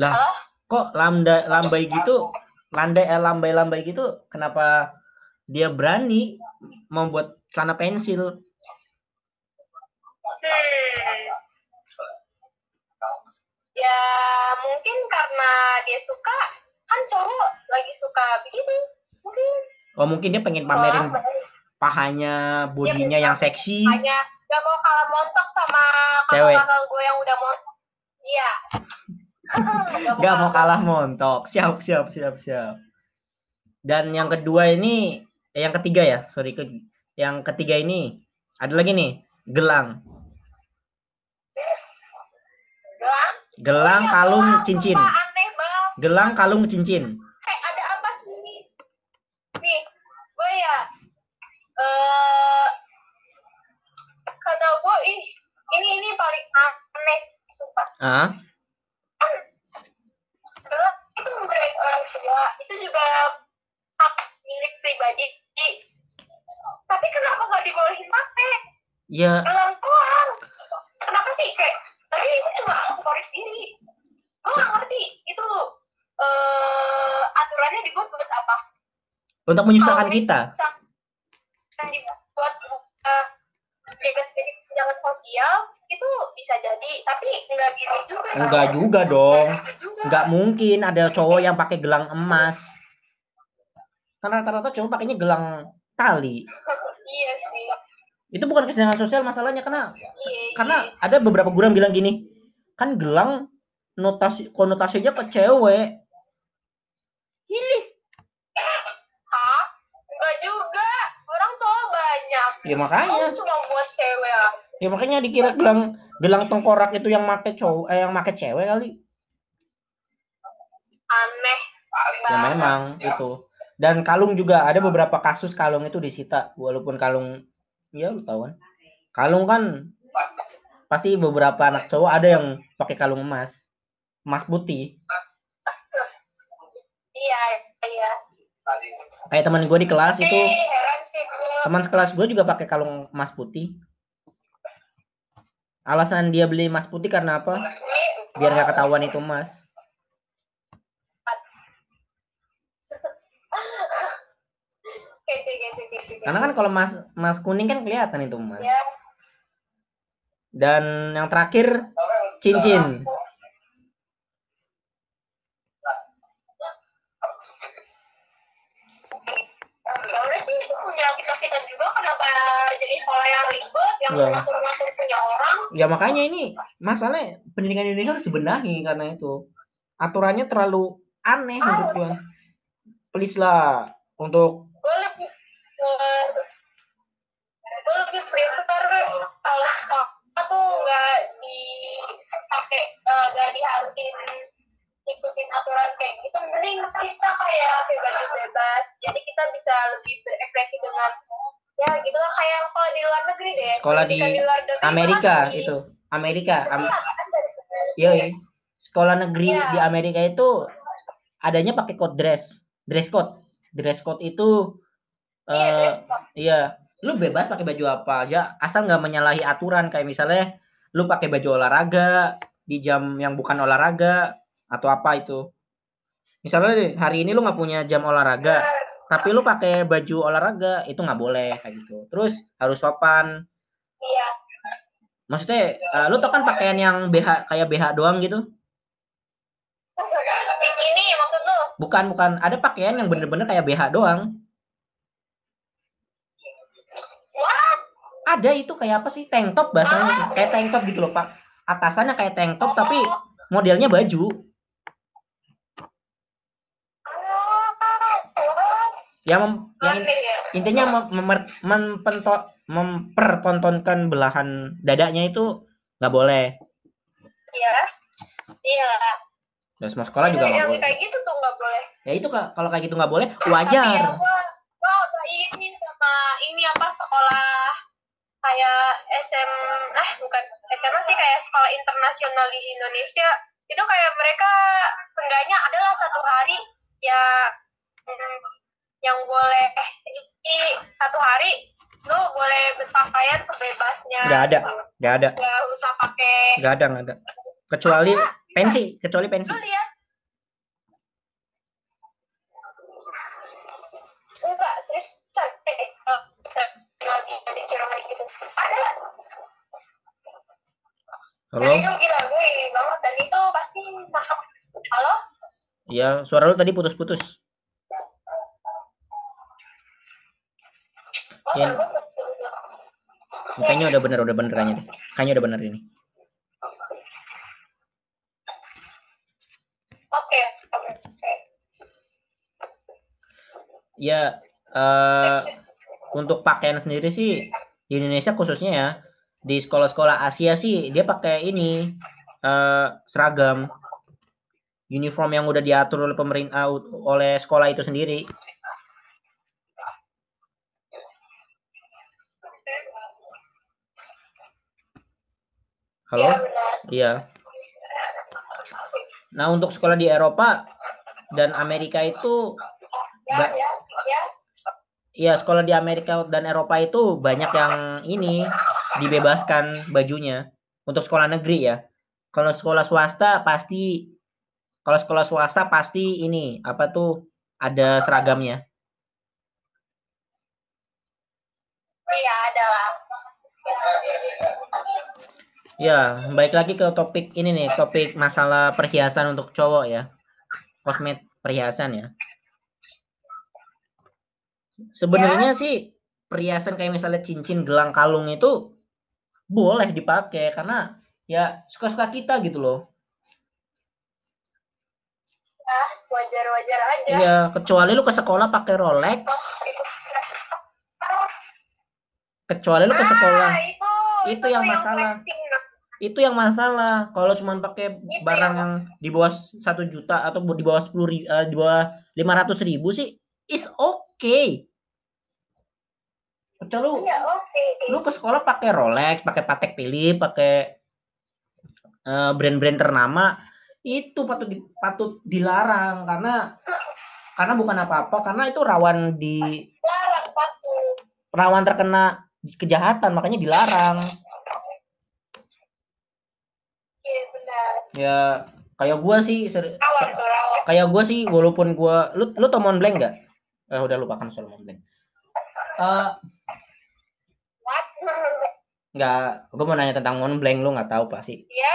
Lah, Halo? kok lambda lambai gitu? Landai eh, lambai-lambai gitu, kenapa dia berani membuat celana pensil? Hmm. Ya mungkin karena dia suka kan cowok lagi suka begitu mungkin Oh, mungkin dia pengen pamerin pahanya, bodinya yang seksi. hanya gak mau kalah montok sama kakak-kakak gue yang udah montok iya Gak mau kalah montok. Siap, siap, siap, siap. Dan yang kedua ini, eh, yang ketiga ya, sorry ke, yang ketiga ini ada lagi nih, gelang, Gelang? gelang, Oh, iya, kalung, cincin, gelang, kalung, cincin. kayak ada apa sih nih nih gue ya eh kata gue ih ini ini paling aneh sumpah Ah, itu menurut orang tua itu juga hak milik pribadi. Tapi kenapa nggak dibolehin pakai? Ya, gelang doang kenapa sih? Kayak tadi itu cuma aksesoris diri gue nggak ngerti. Itu eh aturannya dibuat buat apa? Untuk menyusahkan kita. yang dibuat uh, jaga jadi tunjangan sosial itu bisa jadi tapi nggak gitu juga Enggak juga dong. Enggak mungkin ada cowok yang pakai gelang emas. Karena rata-rata cowok pakainya gelang tali. iya sih Itu bukan kesenjangan sosial masalahnya karena iya karena iya. ada beberapa guru yang bilang gini, kan gelang notasi konotasinya ke cewek. Ini Hah? Enggak juga. Orang cowok banyak. ya makanya, Oh, cuma. Ya makanya dikira gelang gelang tengkorak itu yang make cowok eh, yang make cewek kali. Aneh. Ya memang itu. Dan kalung juga ada beberapa kasus kalung itu disita walaupun kalung ya lu tahu kan. Kalung kan pasti beberapa anak cowok ada yang pakai kalung emas. Emas putih. Iya, iya. Kayak teman gue di kelas itu teman sekelas gue juga pakai kalung emas putih. Alasan dia beli emas putih karena apa? Biar nggak ketahuan itu emas. Karena kan kalau emas emas kuning kan kelihatan itu emas. Ya, Dan yang terakhir cincin. ya udah sih itu punya kita kita juga kenapa jadi yang ribet yang Iya. Ya makanya ini masalahnya pendidikan Indonesia harus dibenahi karena itu. Aturannya terlalu aneh menurut gua. Please lah untuk gue lebih gue lebih prefer kalau sekolah tuh nggak dipakai eh, nggak diharusin ikutin aturan kayak gitu mending kita kayak bebas-bebas jadi kita bisa lebih berekspresi dengan ya gitu lah kayak kalau di luar negeri deh Sekolah di misalnya luar negeri Amerika kan di- itu. Amerika. Am- kan. Iya, iya. Sekolah negeri Iya. di Amerika itu adanya pakai code dress, dress code. Dress code itu Iya, eh dress code. iya, lu bebas pakai baju apa aja asal nggak menyalahi aturan kayak misalnya lu pakai baju olahraga di jam yang bukan olahraga atau apa itu. Misalnya hari ini lu nggak punya jam olahraga, tapi lu pakai baju olahraga itu nggak boleh kayak gitu. Terus harus sopan. Iya. Maksudnya, uh, lu tau kan pakaian yang BH kayak BH doang gitu? Ini maksud lu? Bukan, bukan. Ada pakaian yang bener-bener kayak BH doang. What? Ada itu kayak apa sih? Tank top bahasanya sih. Kayak tank top gitu loh, Pak. Atasannya kayak tank top tapi modelnya baju. Yang, mem- yang ya. intinya mem- memer- mempento- mempertontonkan belahan dadanya itu nggak boleh. Iya. Iya. Dan semua sekolah juga nggak boleh. kayak gitu tuh nggak boleh. Ya itu kalau kayak gitu nggak boleh, Tapi ya wajar. gua gua udah ini sama ini apa sekolah kayak SM eh bukan SMA sih kayak sekolah internasional di Indonesia itu kayak mereka seenggaknya adalah satu hari ya mm, yang boleh eh ini satu hari lu boleh berpakaian sebebasnya Nggak ada. Nggak ada, nggak usah pakai nggak ada, nggak ada. Kecuali pensi, kecuali pensi. lu lihat enggak serius di Cirebon gitu ada Halo? gila gue ini banget dan itu pasti mahal halo Iya, suara lu tadi putus-putus. Ya. Kayaknya udah bener, udah bener kayaknya deh. Kayaknya udah bener ini. oke oke Ya, eh untuk pakaian sendiri sih di Indonesia khususnya ya di sekolah-sekolah Asia sih dia pakai ini eh seragam uniform yang udah diatur oleh pemerintah oleh sekolah itu sendiri. Halo? Iya, benar Iya. Nah, untuk sekolah di Eropa dan Amerika itu ya ya ya Iya, sekolah di Amerika dan Eropa itu banyak yang ini dibebaskan bajunya untuk sekolah negeri ya. Kalau sekolah swasta pasti kalau sekolah swasta pasti ini apa tuh ada seragamnya. Ya, baik lagi ke topik ini nih, topik masalah perhiasan untuk cowok ya. Kosmet perhiasan ya. Sebenarnya sih perhiasan kayak misalnya cincin, gelang, kalung itu boleh dipakai karena ya suka-suka kita gitu loh. ah wajar wajar aja Iya, kecuali lu ke sekolah pakai Rolex, kecuali lu ke sekolah. Ah, itu Itu yang masalah. flexing. Itu yang masalah. Kalau cuman pakai barang yang- di bawah satu juta atau di bawah sepuluh ri- eh, di bawah lima ratus ribu sih is okay. Kecuali lu, Iya, oke. lu ke sekolah pakai Rolex, pakai Patek Philippe, pakai eh, brand-brand ternama, itu patut di- patut dilarang karena karena bukan apa-apa, karena itu rawan di Larang rawan terkena kejahatan, makanya dilarang. Iya, benar. Ya kayak gua sih ser- Rawan tuh, rawan. kayak gua sih walaupun gua lu lu tau Montblanc nggak? Eh udah lupakan soal Montblanc. Eh What? nggak, gua mau nanya tentang Montblanc lu nggak tahu pasti. Iya.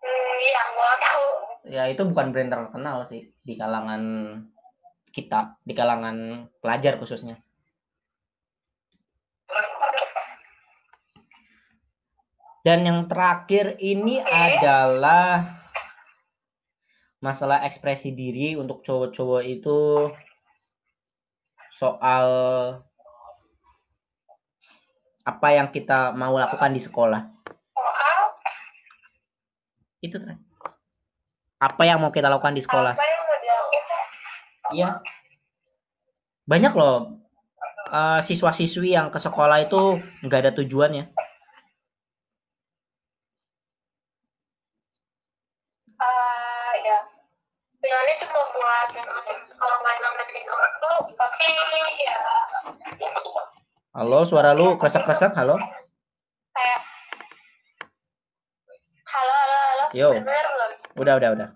Hmm, iya, gua tahu. Ya itu bukan brand terkenal sih di kalangan kita, di kalangan pelajar khususnya. Dan yang terakhir ini adalah masalah ekspresi diri untuk cowok-cowok itu soal apa yang kita mau lakukan di sekolah. Soal Itu Tren. Apa yang mau kita lakukan di sekolah? apa yang mau dilakukan? Iya. Banyak loh eh, siswa-siswi yang ke sekolah itu nggak ada tujuannya. Halo, suara lu kresek-kresek. Halo. kayak halo halo halo Yo. bener belum Udah, udah, udah.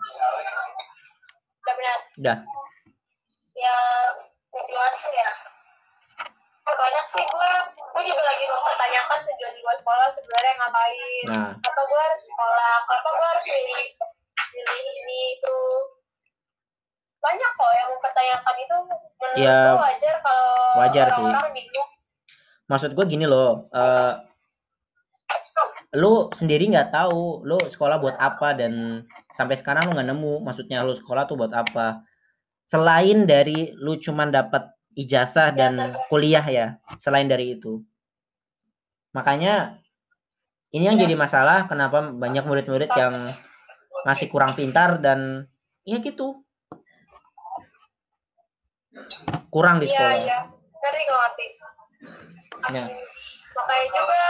Udah benar. Udah. Ya, gimana ya? Banyak sih gue, gue juga lagi mempertanyakan tujuan gue sekolah sebenarnya ngapain. Nah, Apa gue harus sekolah? Kenapa gue harus milih, milih ini itu? Banyak kok yang mempertanyakan itu. Menurut Ya, gue wajar kalau wajar sih. orang-orang bingung. Maksud gue gini loh. eh lu sendiri nggak tahu lu sekolah buat apa dan sampai sekarang lu nggak nemu maksudnya lu sekolah tuh buat apa selain dari lu cuman dapat ijazah dan kuliah ya selain dari itu makanya ini yang jadi masalah kenapa banyak murid-murid yang masih kurang pintar dan ya gitu kurang di Iya, sekolah iya. Ngerti gue ngerti. Ya. Makanya juga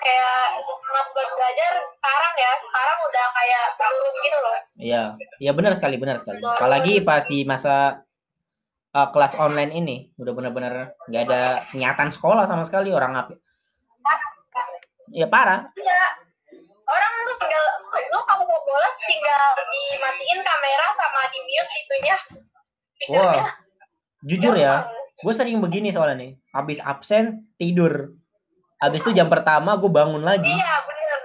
kayak semangat buat belajar sekarang ya, sekarang udah kayak menurun gitu loh. Iya, iya benar sekali, benar sekali. Apalagi pas di masa uh, kelas online ini, udah benar-benar nggak ada niatan sekolah sama sekali orang apa. Ya parah. Iya. Orang lu tinggal, lu kamu mau bolos tinggal dimatiin kamera sama di mute itunya. Wah, jujur ya, gue sering begini soalnya nih. Habis absen tidur. Habis itu jam pertama gue bangun lagi. Iya, bener.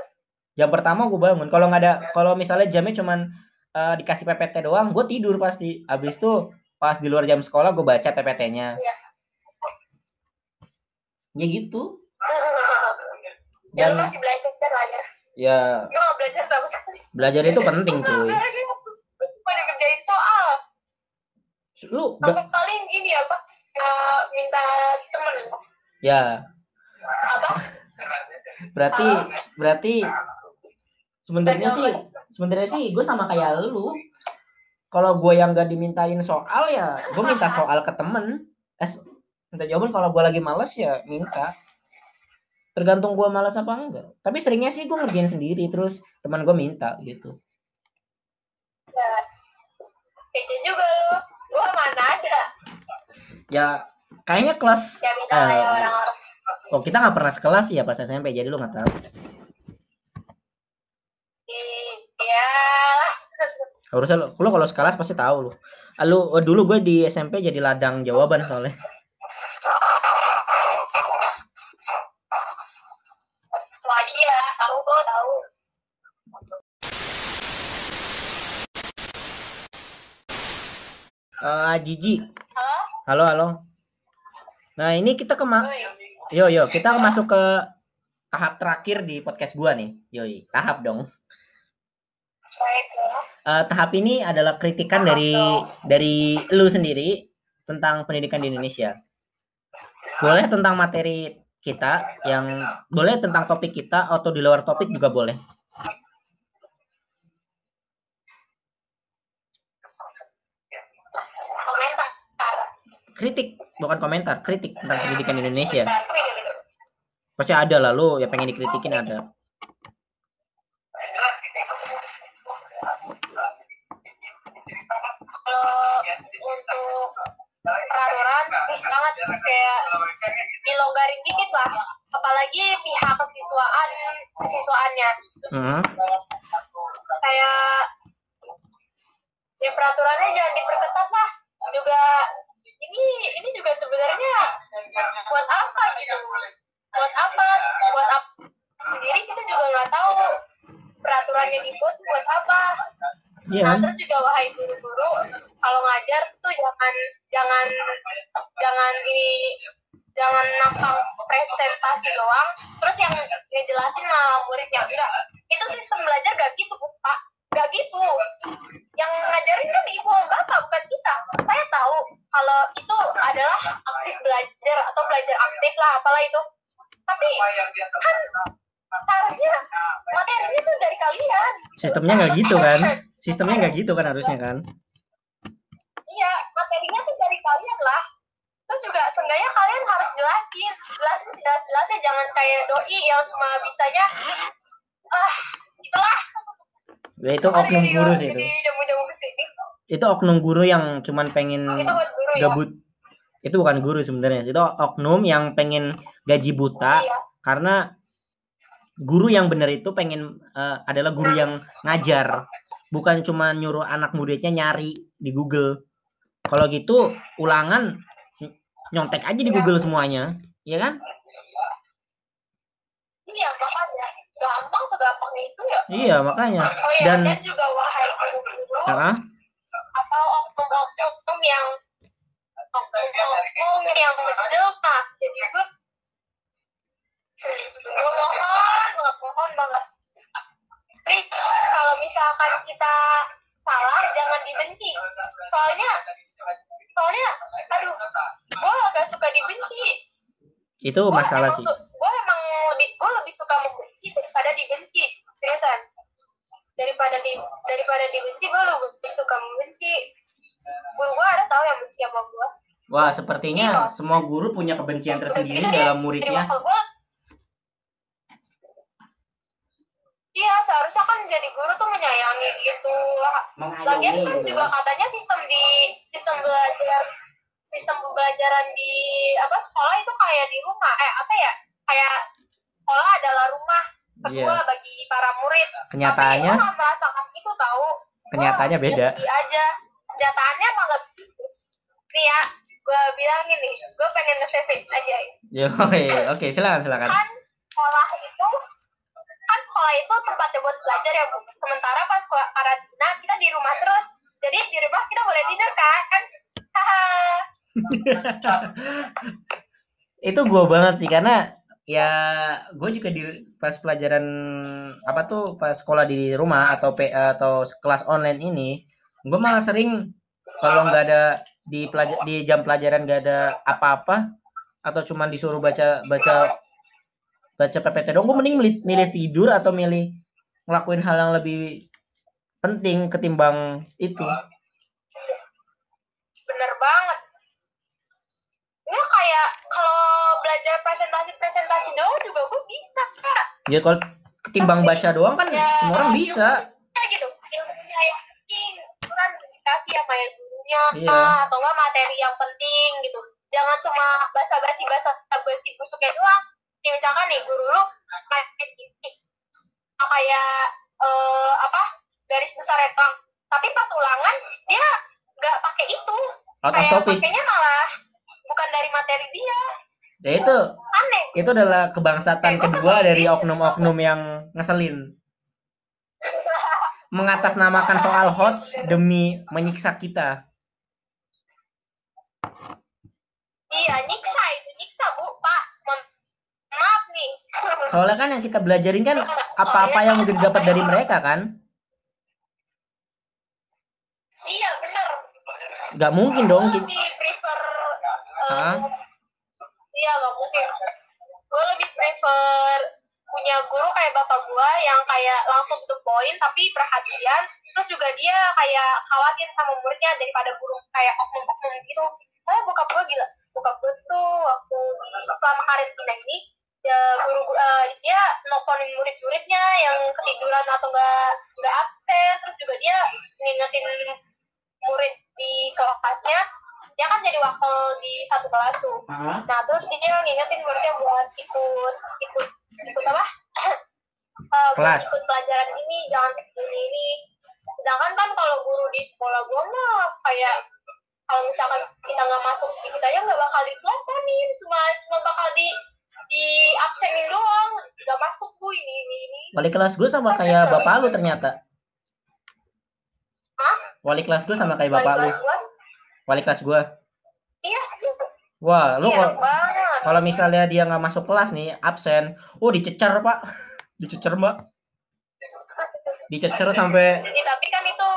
Jam pertama gue bangun. Kalau nggak ada, kalau misalnya jamnya cuman uh, dikasih PPT doang, gue tidur pasti. Habis itu pas di luar jam sekolah gue baca PPT-nya. Iya. Ya gitu. Ya Dan masih belajar lah ya. ya gak belajar sama sekali. belajar itu penting cuy. Gue udah kerjain soal. Lu paling ini apa? Minta temen. ya Apa? berarti berarti sebenarnya sih sebenarnya sih gue sama kayak lu. Kalau gue yang gak dimintain soal ya gue minta soal ke temen. Eh, minta jawaban kalau gue lagi males ya minta. Tergantung gue malas apa enggak. Tapi seringnya sih gue ngerjain sendiri terus teman gue minta gitu. Ya. Kayaknya juga lu. Gua mana ada. Ya kayaknya kelas Ya minta kayak eh, orang-orang. oh kita nggak pernah sekelas ya pas SMP jadi lu nggak tahu. Iya. Harusnya lu, lu kalau sekelas pasti tahu lu. Ah, Lu oh, dulu gue di SMP jadi ladang jawaban soalnya. Ya. Eh Jiji. Halo? Halo. Nah, ini kita ke ma- Oi. Yo, yo, kita masuk ke tahap terakhir di podcast gua nih. Yoi, tahap dong. Eh, tahap ini adalah kritikan dari dari lu sendiri tentang pendidikan di Indonesia. Boleh tentang materi kita yang boleh tentang topik kita atau di luar topik juga boleh. Kritik, bukan komentar, kritik tentang pendidikan di Indonesia. Pasti ada lah lu yang pengen dikritikin ada. Kalau untuk peraturan terus banget kayak dilonggarin dikit lah apalagi pihak kesiswaan kesiswaannya Hmm. kayak ya peraturannya jangan diperketat lah juga ini ini juga sebenarnya buat apa gitu? Buat apa? Buat apa sendiri kita juga nggak tahu. Peraturannya dibuat buat apa? Iya. Nah, terus juga wahai guru-guru, kalau ngajar tuh jangan jangan jangan ini jangan nampang presentasi doang, terus yang ngejelasin malah muridnya enggak. Itu sistem belajar gak gitu, Pak. Gak gitu. Yang ngajarin kan ibu sama bapak, bukan kita. Saya tahu kalau itu adalah aktif belajar atau belajar aktif lah, apalah itu. Tapi kan seharusnya materinya tuh dari kalian. Sistemnya nggak gitu kan? Sistemnya nggak gitu kan harusnya kan? Iya, materinya tuh dari kalian lah. Terus juga seenggaknya kalian harus jelasin, jelasin sejelas-jelasnya jangan kayak doi yang cuma bisanya ah itulah. Ya itu oknum Jadi- guru sih itu. Itu oknum guru yang cuman pengen Itu buat guru ya. gabut. Itu bukan guru sebenarnya. Itu oknum yang pengen gaji buta Iya. karena guru yang benar itu pengen eh, adalah guru yang ngajar. bukan cuma nyuruh anak muridnya nyari di Google. Kalau gitu ulangan nyontek aja di Google semuanya, ya kan? Iya, makanya gampang segampang itu ya. Iya, makanya. Oh iya, Dan juga wahai guru-guru Heeh. atau oknum-oknum yang oknum-oknum yang menjelma jadi gue gue mohon banget. Mohon banget kalau misalkan kita salah jangan dibenci. Soalnya soalnya aduh gue agak suka dibenci itu gue masalah sih. gue emang lebih gue lebih suka membenci daripada dibenci seriusan. Daripada di daripada dibenci gue lebih suka membenci. Guru gue ada tahu yang benci sama gue Wah, sepertinya semua guru punya kebencian tersendiri dalam jadi muridnya. iya seharusnya kan jadi guru tuh menyayangi gitu. Lagian kan juga katanya sistem di sistem belajar sistem pembelajaran di apa sekolah itu kayak di rumah. Eh apa ya? Kayak sekolah adalah rumah kedua Iya. bagi para murid. Kenyataannya, tapi gue merasakan itu tahu Gua kenyataannya beda. jadi aja. Kenyataannya malah nih ya gue bilangin nih gue pengen nge-savage aja. Ya, oke, oke, silakan, silakan. kan sekolah itu kan sekolah itu tempatnya buat belajar ya bu. Sementara pas sekolah karantina kita di rumah terus. Jadi di rumah kita boleh tidur kan? Haha itu gua banget sih karena ya gue juga di pas pelajaran apa tuh pas sekolah di rumah atau PA atau kelas online ini gue malah sering kalau nggak ada di pelajar di jam pelajaran nggak ada apa-apa atau cuman disuruh baca baca baca PPT dong gue mending milih, milih tidur atau milih ngelakuin hal yang lebih penting ketimbang itu bener banget ini kayak kalau belajar presentasi presentasi doang juga gue bisa kak. Ya kalau ketimbang baca doang kan Ya, semua orang bisa. kayak gitu. Ilmunya yang penting kan dikasih sama yang gurunya Iya. atau enggak materi yang penting gitu. Jangan cuma basa-basi basa-basi busuknya doang. Nih misalkan nih guru lu kayak eh, apa garis besar bang tapi pas ulangan dia nggak pakai itu. Out kayak pakainya malah bukan dari materi dia ya itu aneh itu adalah kebangsatan kedua dari oknum-oknum yang ngeselin mengatasnamakan soal HOTS demi menyiksa kita iya nyiksa itu nyiksa bu pak maaf nih soalnya kan yang kita belajarin kan apa-apa yang udah didapat dari mereka kan Iya benar. nggak mungkin dong Gue ki- lebih prefer. Hah? Iya nggak mungkin. Gue lebih prefer punya guru kayak bapak gue yang kayak langsung to the point tapi perhatian. Terus juga dia kayak khawatir sama muridnya daripada guru kayak oknum-oknum gitu. Saya bokap gue gila. Bokap gue tuh waktu selama karantina ini ya guru eh, dia nelfonin murid-muridnya yang ketiduran atau nggak nggak absen terus juga dia ngingetin murid di kelasnya dia kan jadi wakil di satu kelas tuh. Hah? nah terus dia ngingetin muridnya buat ikut ikut ikut apa? Eh, buat Kelas. ikut pelajaran ini jangan seperti ini. Ini sedangkan kan kalau guru di sekolah gua mah kayak kalau misalkan kita nggak masuk kita aja nggak bakal diteleponin cuma cuma bakal di di absenin doang. Nggak masuk bu ini ini ini. Wali kelas gue sama kayak bapak lu ternyata. Hah? wali kelas gue sama kayak Wali bapak lu. kelas gua wali kelas gue iya. Wah lu iya kalau misalnya dia nggak masuk kelas nih absen oh dicecer pak. Dicecer mbak. Dicecer sampai Ya, tapi kan itu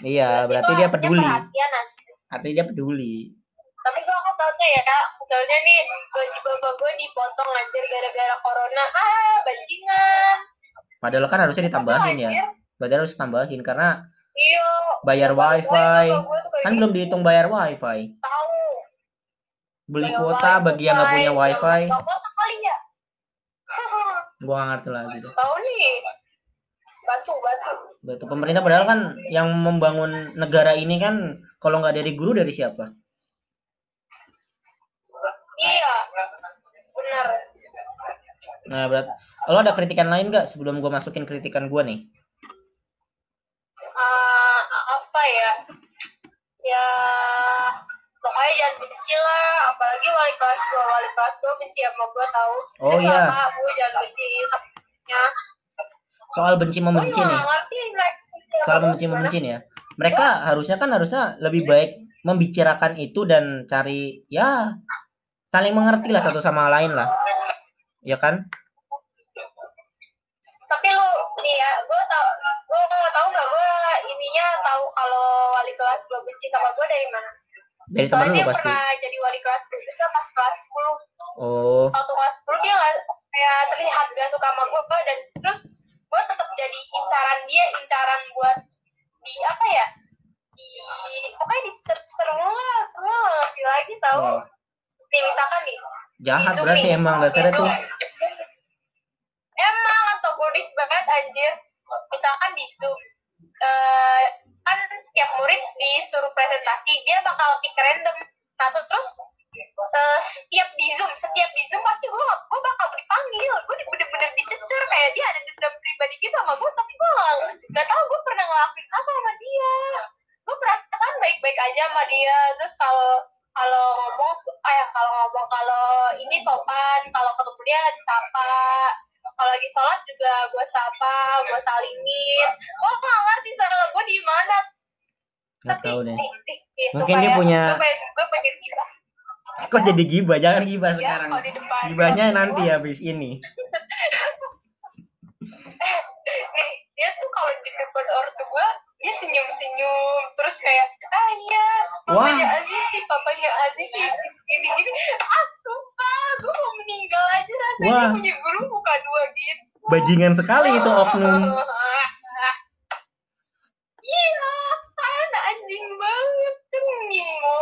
iya berarti dia peduli. artinya dia peduli. Tapi gue tau tuh ya misalnya nih gaji bapak gue dipotong anjir gara-gara corona. Ah bajingan. Padahal kan harusnya ditambahin ya. Berarti harus tambahin karena iya. Bayar gue, wifi. gue kan belum dihitung bayar wifi. Tahu. Beli Bayar kuota bagi yang nggak punya wifi. ya. Gua nggak ngerti lagi tahu nih. Batu batu. Betul. pemerintah padahal kan yang membangun negara ini kan kalau nggak dari guru dari siapa? Iya. Benar. Nah berat lo ada kritikan lain nggak sebelum gua masukin kritikan gua nih uh, apa ya? Ya pokoknya jangan benci lah. Apalagi wali kelas gue wali kelas gue benci sama gue tahu Oh, Dia iya. sama gue jangan benci sama soal benci membenci nih. ngerti benci soal gue membenci ya. Mereka harusnya kan harusnya lebih baik membicarakan itu dan cari ya saling mengerti lah satu sama lain lah. Ya kan? Tapi lu gue benci sama gue dari mana? Dari lu dia pasti. pernah jadi wali kelas gue juga pas kelas 10 oh. Waktu kelas 10 dia nggak kayak terlihat gak suka sama gue dan terus gue tetap jadi incaran dia incaran buat di apa ya? Di pokoknya dicecer-cecer mulu lah gue ngerti lagi tahu Wah, nih misalkan nih jahat berarti emang dasarnya tuh. emang antagonis banget anjir. Misalkan di zoom eh, kan setiap murid disuruh presentasi dia bakal pick random. Nah tuh terus eh, setiap di zoom setiap di zoom pasti gue gue bakal dipanggil. Gue bener-bener dicecer kayak dia ada dendam pribadi gitu sama gue tapi gue gak, tau gue pernah ngelakuin apa sama dia. Gue perasaan baik-baik aja sama dia. Terus kalau kalau ngomong eh kalau ngomong kalau ini sopan kalau ketemu dia disapa kalau lagi sholat juga gue sapa gue salingin gue gak ngerti salah gue di mana nggak tapi tahu deh. Mungkin dia ya, punya- gue pengen, gue pengen gibah. Kok jadi gibah? Jangan gibah ya sekarang. gibahnya nanti habis ini. Nih dia tuh kalau di depan orang tua dia senyum senyum terus kayak ah iya papanya Aziz sih papanya Aziz sih. Gini gini ah sumpah gue mau meninggal aja rasanya. Wah. punya guru muka dua gitu. Bajingan sekali itu oknum iya anak anjing banget nimo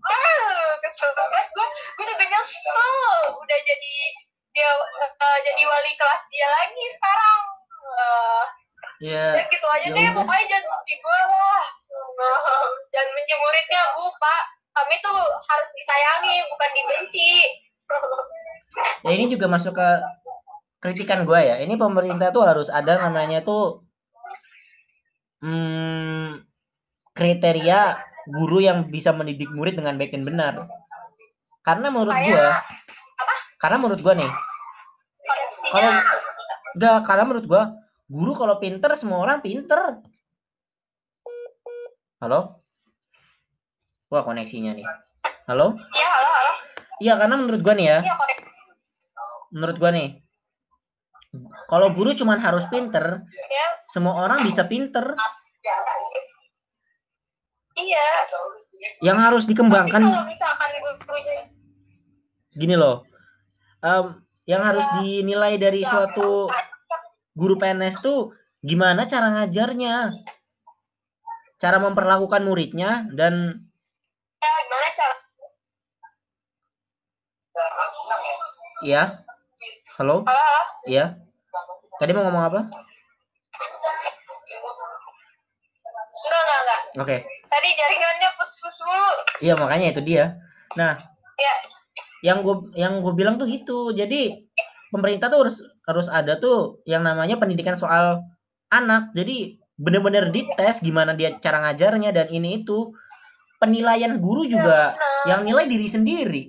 ah kesel banget gue gue juga nyesel udah jadi dia eh, jadi wali kelas dia lagi sekarang Eh, ya ya gitu aja ya deh udah. pokoknya jangan benci gue lah jangan benci muridnya bu pak kami tuh harus disayangi bukan dibenci ya ini juga masuk ke kritikan gue ya. Ini pemerintah tuh harus ada namanya tuh hmm, kriteria guru yang bisa mendidik murid dengan baik dan benar. Karena menurut gue karena menurut gue nih kalau enggak karena menurut gue guru kalau pinter semua orang pinter. Halo? Wah koneksinya nih. Halo? Iya halo halo. Iya karena menurut gue nih ya iya menurut gua nih. Kalau guru cuman harus pinter ya semua orang bisa pinter. Iya. Yang harus tapi dikembangkan kalau misalkan gurunya gini loh. Em, yang harus dinilai dari suatu guru PNS tuh gimana cara ngajarnya? Cara memperlakukan muridnya dan ya gimana cara ya halo? Halo halo. Ya tadi mau ngomong apa? Enggak enggak enggak. Oke. Tadi jaringannya putus-putus dulu iya makanya itu dia. Nah ya yang gue yang gue bilang tuh gitu. Jadi pemerintah tuh harus harus ada tuh yang namanya pendidikan soal anak. Jadi bener-bener dites gimana dia cara ngajarnya dan ini itu. Penilaian guru juga benar. yang nilai diri sendiri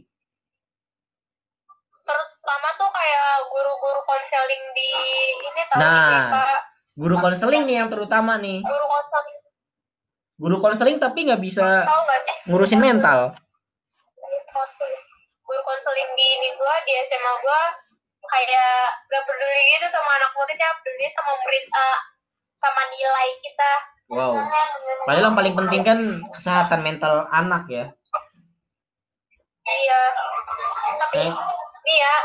konseling di ini tahu Nah. di guru konseling nih yang terutama nih. Guru konseling guru konseling tapi nggak bisa tahu nggak sih? ngurusin mental. guru konseling di ini gua di SMA gua kayak gak peduli gitu sama anak muridnya peduli sama murid eh, sama nilai kita. Wow. Padahal yang paling penting kan kesehatan mental anak ya. Iya. Tapi Eh. Nih ya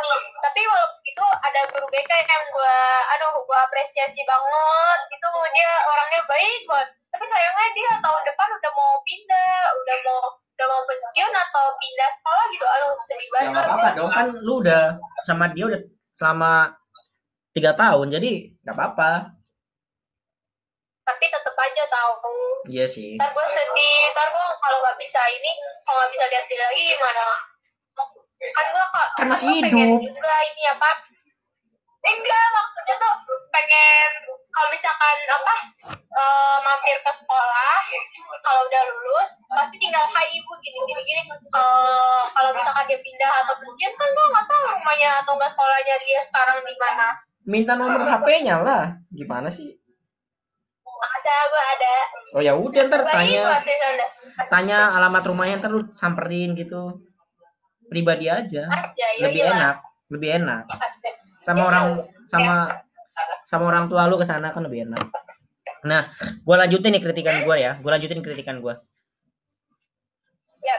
tapi walaupun itu ada guru BK yang gua aduh gua apresiasi banget itu dia orangnya baik banget. Tapi sayangnya dia tahun depan udah mau pindah udah mau udah mau pensiun atau pindah sekolah gitu. Aduh sedih ya banget. nggak apa-apa dong. Kan lu udah sama dia udah selama tiga tahun jadi nggak apa-apa. Tapi tetep aja tahu iya sih. Ntar gue sedih. Ntar gue kalau nggak bisa ini kalau nggak bisa lihat dia lagi gimana kan gue Kan masih pengen hidup. juga ini apa enggak maksudnya tuh pengen kalau misalkan apa eh, mampir ke sekolah kalau udah lulus pasti tinggal hai ibu gini gini gini Eh, kalau misalkan dia pindah atau pensiun kan gue nggak tahu rumahnya atau enggak sekolahnya dia sekarang di mana Minta nomor HP-nya lah. Gimana sih? ada gue ada Oh ya udah ntar tanya tanya alamat rumahnya ntar lu samperin gitu. Pribadi aja. aja ya Lebih iya. enak, lebih enak. Sama Iya, orang iya. sama sama orang tua lu ke sana kan lebih enak. Nah, gua lanjutin nih kritikan gua ya. Gua lanjutin kritikan gua. ya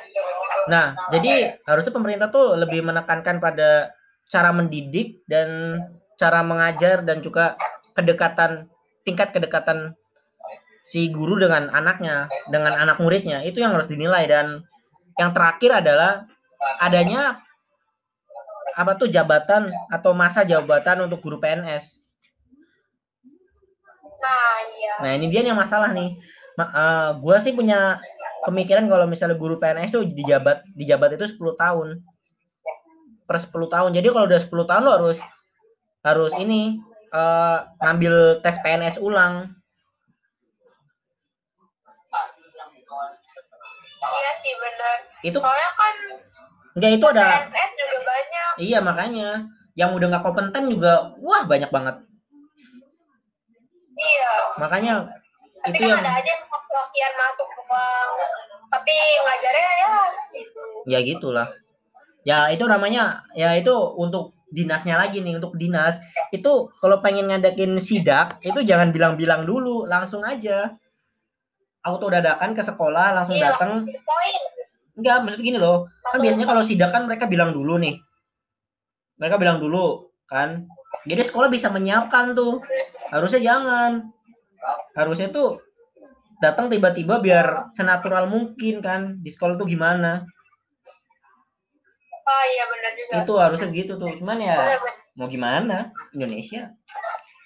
Nah, jadi harusnya pemerintah tuh lebih menekankan pada cara mendidik dan cara mengajar dan juga kedekatan tingkat kedekatan si guru dengan anaknya, dengan anak muridnya. Itu yang harus dinilai dan yang terakhir adalah adanya apa tuh jabatan atau masa jabatan untuk guru PNS. nah iya Nah, ini dia yang masalah nih. Ma- eh, gua sih punya pemikiran kalau misalnya guru PNS tuh dijabat dijabat itu 10 tahun. Per 10 tahun. Jadi kalau udah 10 tahun lo harus harus ini eh, ngambil tes PNS ulang. iya sih benar Itu soalnya kan enggak itu ada PNS juga banyak. Iya makanya. Yang udah nggak kompeten juga wah banyak banget. iya. Makanya tapi itu kan yang ada aja yang pelatihan masuk doang tapi ngajarnya ya gitu. Ya gitulah. Ya itu namanya ya itu untuk dinasnya lagi nih untuk dinas. Itu kalau pengen ngadakin sidak itu jangan bilang-bilang dulu langsung aja. Auto dadakan ke sekolah langsung Iya. datang enggak maksud gini loh. Kan biasanya kalau sidak kan mereka bilang dulu nih. Mereka bilang dulu kan. Jadi sekolah bisa menyiapkan tuh. Harusnya jangan. Harusnya tuh datang tiba-tiba biar senatural mungkin kan. Di sekolah tuh gimana? Oh iya benar juga. Itu harusnya begitu tuh. Cuman ya Benar, benar. mau gimana? Indonesia.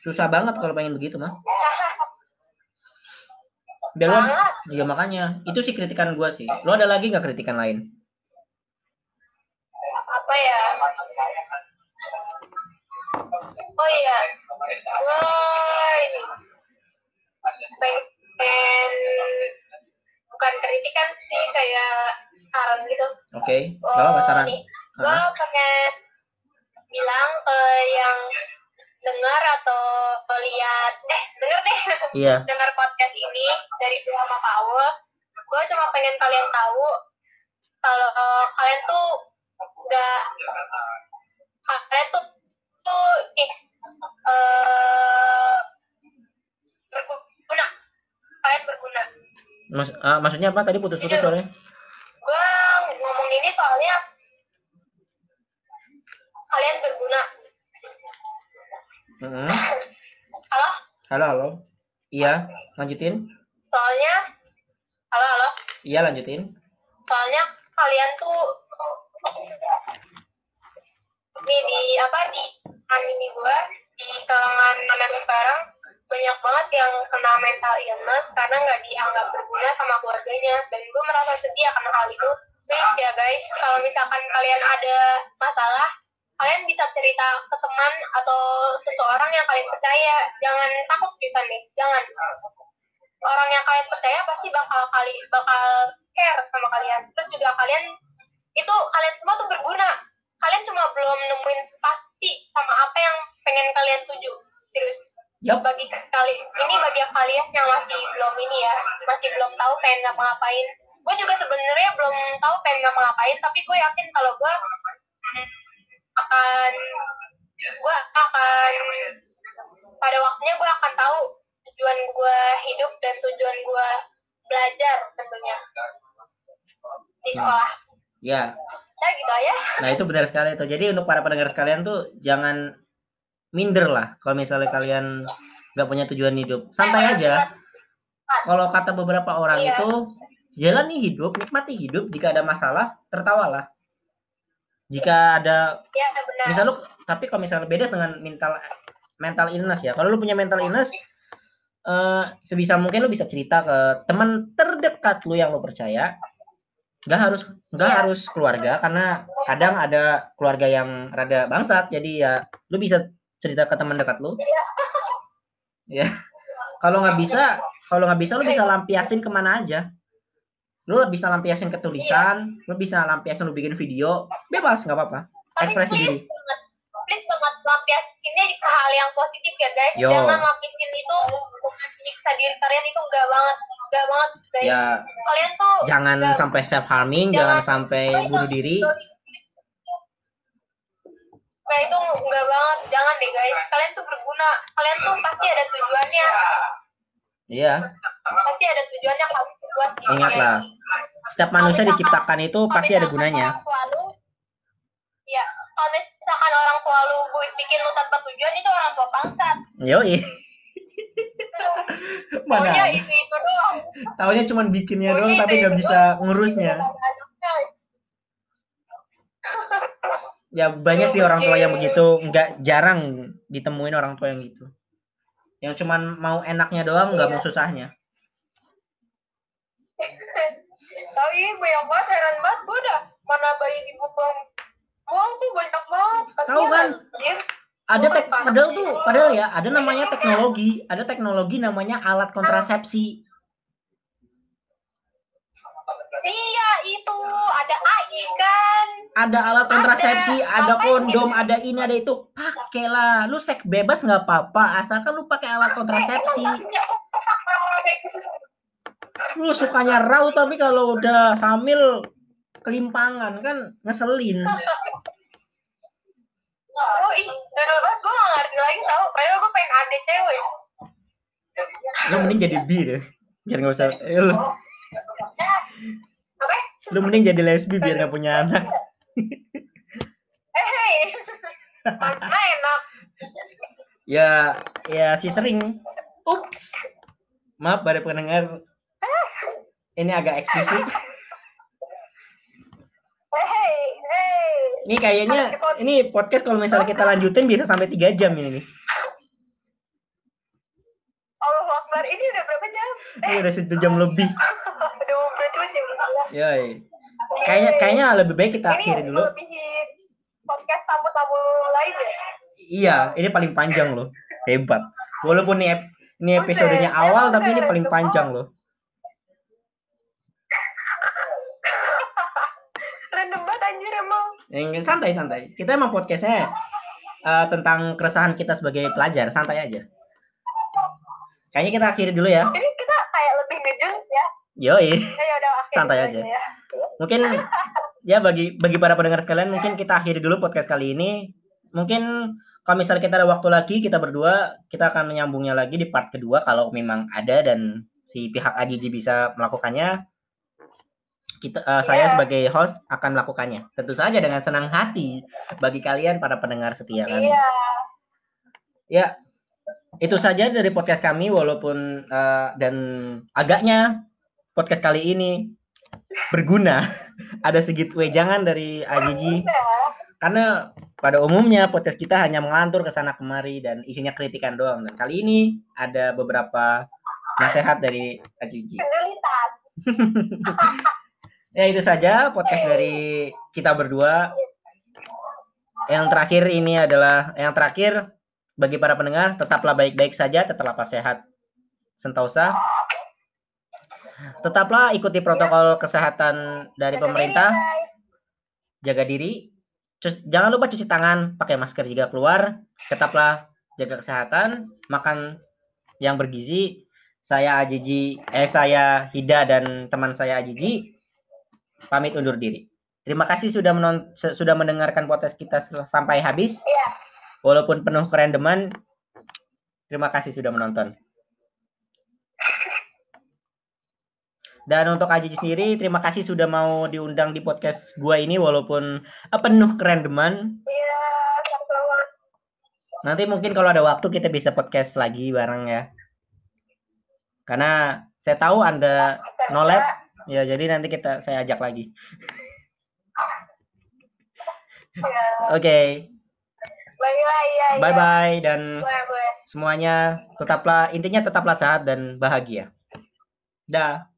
Susah banget kalau pengen begitu mah biar lo ya makanya. Itu sih kritikan gua sih. Lo ada lagi nggak kritikan lain? Apa ya? Oh iya. Gue ini pengen bukan kritikan sih kayak saran gitu. Oke. Oh nggak apa saran. Gue pengen bilang ke yang dengar atau lihat eh denger deh. Iya. Dengar podcast ini dari gue sama Kak Aul. Gue cuma pengen kalian tahu kalau eh, kalian tuh nggak kalian tuh tuh eh berguna. Kalian berguna. Mas, ah, maksudnya apa? Tadi putus-putus Iya. soalnya. Gue ngomong ini soalnya kalian berguna Halo? Halo halo. Iya lanjutin. Soalnya halo halo. Iya lanjutin. Soalnya kalian tuh di di apa di anime gue di kalangan anak sekarang banyak banget yang kena mental illness karena nggak dianggap berguna sama keluarganya. Dan gue merasa sedih akan hal itu. Please ya guys kalau misalkan kalian ada masalah kalian bisa cerita ke teman atau seseorang yang kalian percaya. Jangan takut pisan deh. Jangan. Orang yang kalian percaya pasti bakal kali bakal care sama kalian. Terus juga kalian itu kalian semua tuh berguna. Kalian cuma belum nemuin pasti sama apa yang pengen kalian tuju. Terus Yap. bagi kali ini bagi kalian yang masih belum ini ya masih belum tahu pengen ngapa-ngapain. Gue juga sebenarnya belum tahu pengen ngapa-ngapain tapi gue yakin kalau gue akan gue akan pada waktunya gue akan tahu tujuan gue hidup dan tujuan gue belajar tentunya di sekolah. Ya. Ya gitu aja. Nah itu benar sekali tuh jadi untuk para pendengar sekalian tuh jangan minder lah kalau misalnya kalian nggak punya tujuan hidup. Santai aja. kalau kata beberapa orang Iya. itu jalani hidup nikmati hidup. Jika ada masalah tertawalah jika ada ya benar misal lu tapi kalau misalnya beda dengan mental mental illness ya kalau lu punya mental illness eh, sebisa mungkin lu bisa cerita ke teman terdekat lu yang lu percaya nggak harus nggak Iya. harus keluarga karena kadang ada keluarga yang rada bangsat jadi ya lu bisa cerita ke teman dekat lu. Iya. Ya. Kalau nggak bisa, kalau nggak bisa lu bisa lampiasin ke mana aja. Lu bisa lampiasin ke tulisan, lu bisa lampiasin lu bikin video, bebas nggak apa-apa. Ekspresi please diri. banget, please banget lampiasinnya ke hal yang positif ya guys. Yo. Jangan lampiasin itu bukan menyiksa diri kalian itu enggak banget, enggak banget guys. Ya Kalian tuh jangan nggak- sampai self harming, jangan Jangan- sampai itu- bunuh diri. itu- Nah itu enggak banget, jangan deh guys. Kalian tuh berguna, kalian tuh pasti ada tujuannya, Iya, pasti ada tujuannya kalian buat ingatlah. Setiap manusia diciptakan itu pasti ada misalkan gunanya. Lu, ya kalau misalkan orang tua lu bikin lu tanpa tujuan itu orang tua bangsat. Yoi. Mana? Maunya itu itu doang. Taunya cuman bikinnya doang tapi nggak bisa doang. ngurusnya. Ya banyak sih orang tua yang begitu, nggak jarang ditemuin orang tua yang gitu. Yang cuman mau enaknya doang, nggak Iya. mau susahnya. Tapi banyak banget heran banget gue udah mana bayi ibu buang buang tuh banyak banget. Tahu kan? Ada tek, padahal tuh, padahal ya, ada namanya teknologi, ada teknologi namanya alat kontrasepsi. Iya itu ada AI kan. Ada alat kontrasepsi, Ada. ada kondom, ada ini, ada itu. Pakailah, lu seks bebas nggak apa-apa, asalkan lu pakai alat kontrasepsi. Lu sukanya raw tapi kalau udah hamil kelimpangan kan ngeselin. Oh ih, gue gak ngerti lagi tau. Padahal gue pengen ada cewek. Lu mending jadi bi deh. Biar nggak usah eh, lu, Apa? lu mending jadi lesbi biar nggak punya anak. Eh, hey. Mana enak. Ya, ya si sering. Ups. Maaf pada pendengar. Ini agak eksplisit. Eh, hey, hey. Ini kayaknya ini podcast kalau misalnya kita lanjutin bisa sampai 3 jam ini nih. Allah Akbar, ini udah berapa jam? Ini udah satu jam lebih. Udah jam berapa? Kayaknya kayaknya lebih baik kita Ini akhiri dulu. podcast tamu-tamu lain ya? Iya, ini paling panjang loh. Hebat. Walaupun ini, ini episodenya awal tapi ini paling panjang loh. Random banget anjir emang. Yang santai santai. Kita emang podcastnya eh, tentang keresahan kita sebagai pelajar, santai aja. Kayaknya kita akhiri dulu ya. Ini kita kayak lebih ngejun ya. Yoi. Ya udah Santai dulu aja. ya. Mungkin ya bagi bagi para pendengar sekalian mungkin kita akhiri dulu podcast kali ini. Mungkin kalau misalnya kita ada waktu lagi kita berdua kita akan menyambungnya lagi di part kedua kalau memang ada dan si pihak Ajiji bisa melakukannya. Kita eh, saya Iya. sebagai host akan melakukannya. Tentu saja dengan senang hati bagi kalian para pendengar setia kami. Iya. Ya, itu saja dari podcast kami walaupun eh, dan agaknya podcast kali ini berguna. Ada sedikit wejangan dari Ajiji karena pada umumnya podcast kita hanya mengantur ke sana kemari dan isinya kritikan doang. Dan kali ini ada beberapa nasihat dari Ajiji. Ya itu saja podcast dari kita berdua. Yang terakhir ini adalah yang terakhir bagi para pendengar tetaplah baik-baik saja, tetaplah sehat sentosa. Tetaplah ikuti protokol kesehatan dari Jaga pemerintah, diri, jaga diri. Terus jangan lupa cuci tangan, pakai masker jika keluar. Tetaplah jaga kesehatan, makan yang bergizi. Saya Ajiji, eh saya Hida dan teman saya Ajiji pamit undur diri. Terima kasih sudah menon sudah mendengarkan podcast kita sampai habis. Iya. Walaupun penuh kerandoman. Terima kasih sudah menonton. Dan untuk Aji sendiri, terima kasih sudah mau diundang di podcast gua ini walaupun eh, penuh kerandoman. Iya. Nanti mungkin kalau ada waktu kita bisa podcast lagi bareng ya. Karena saya tahu Anda no lab, ya jadi nanti kita saya ajak lagi. Iya. Oke, Bye bye ya. bye bye dan Boleh boleh. semuanya tetaplah intinya tetaplah sehat dan bahagia. Dah.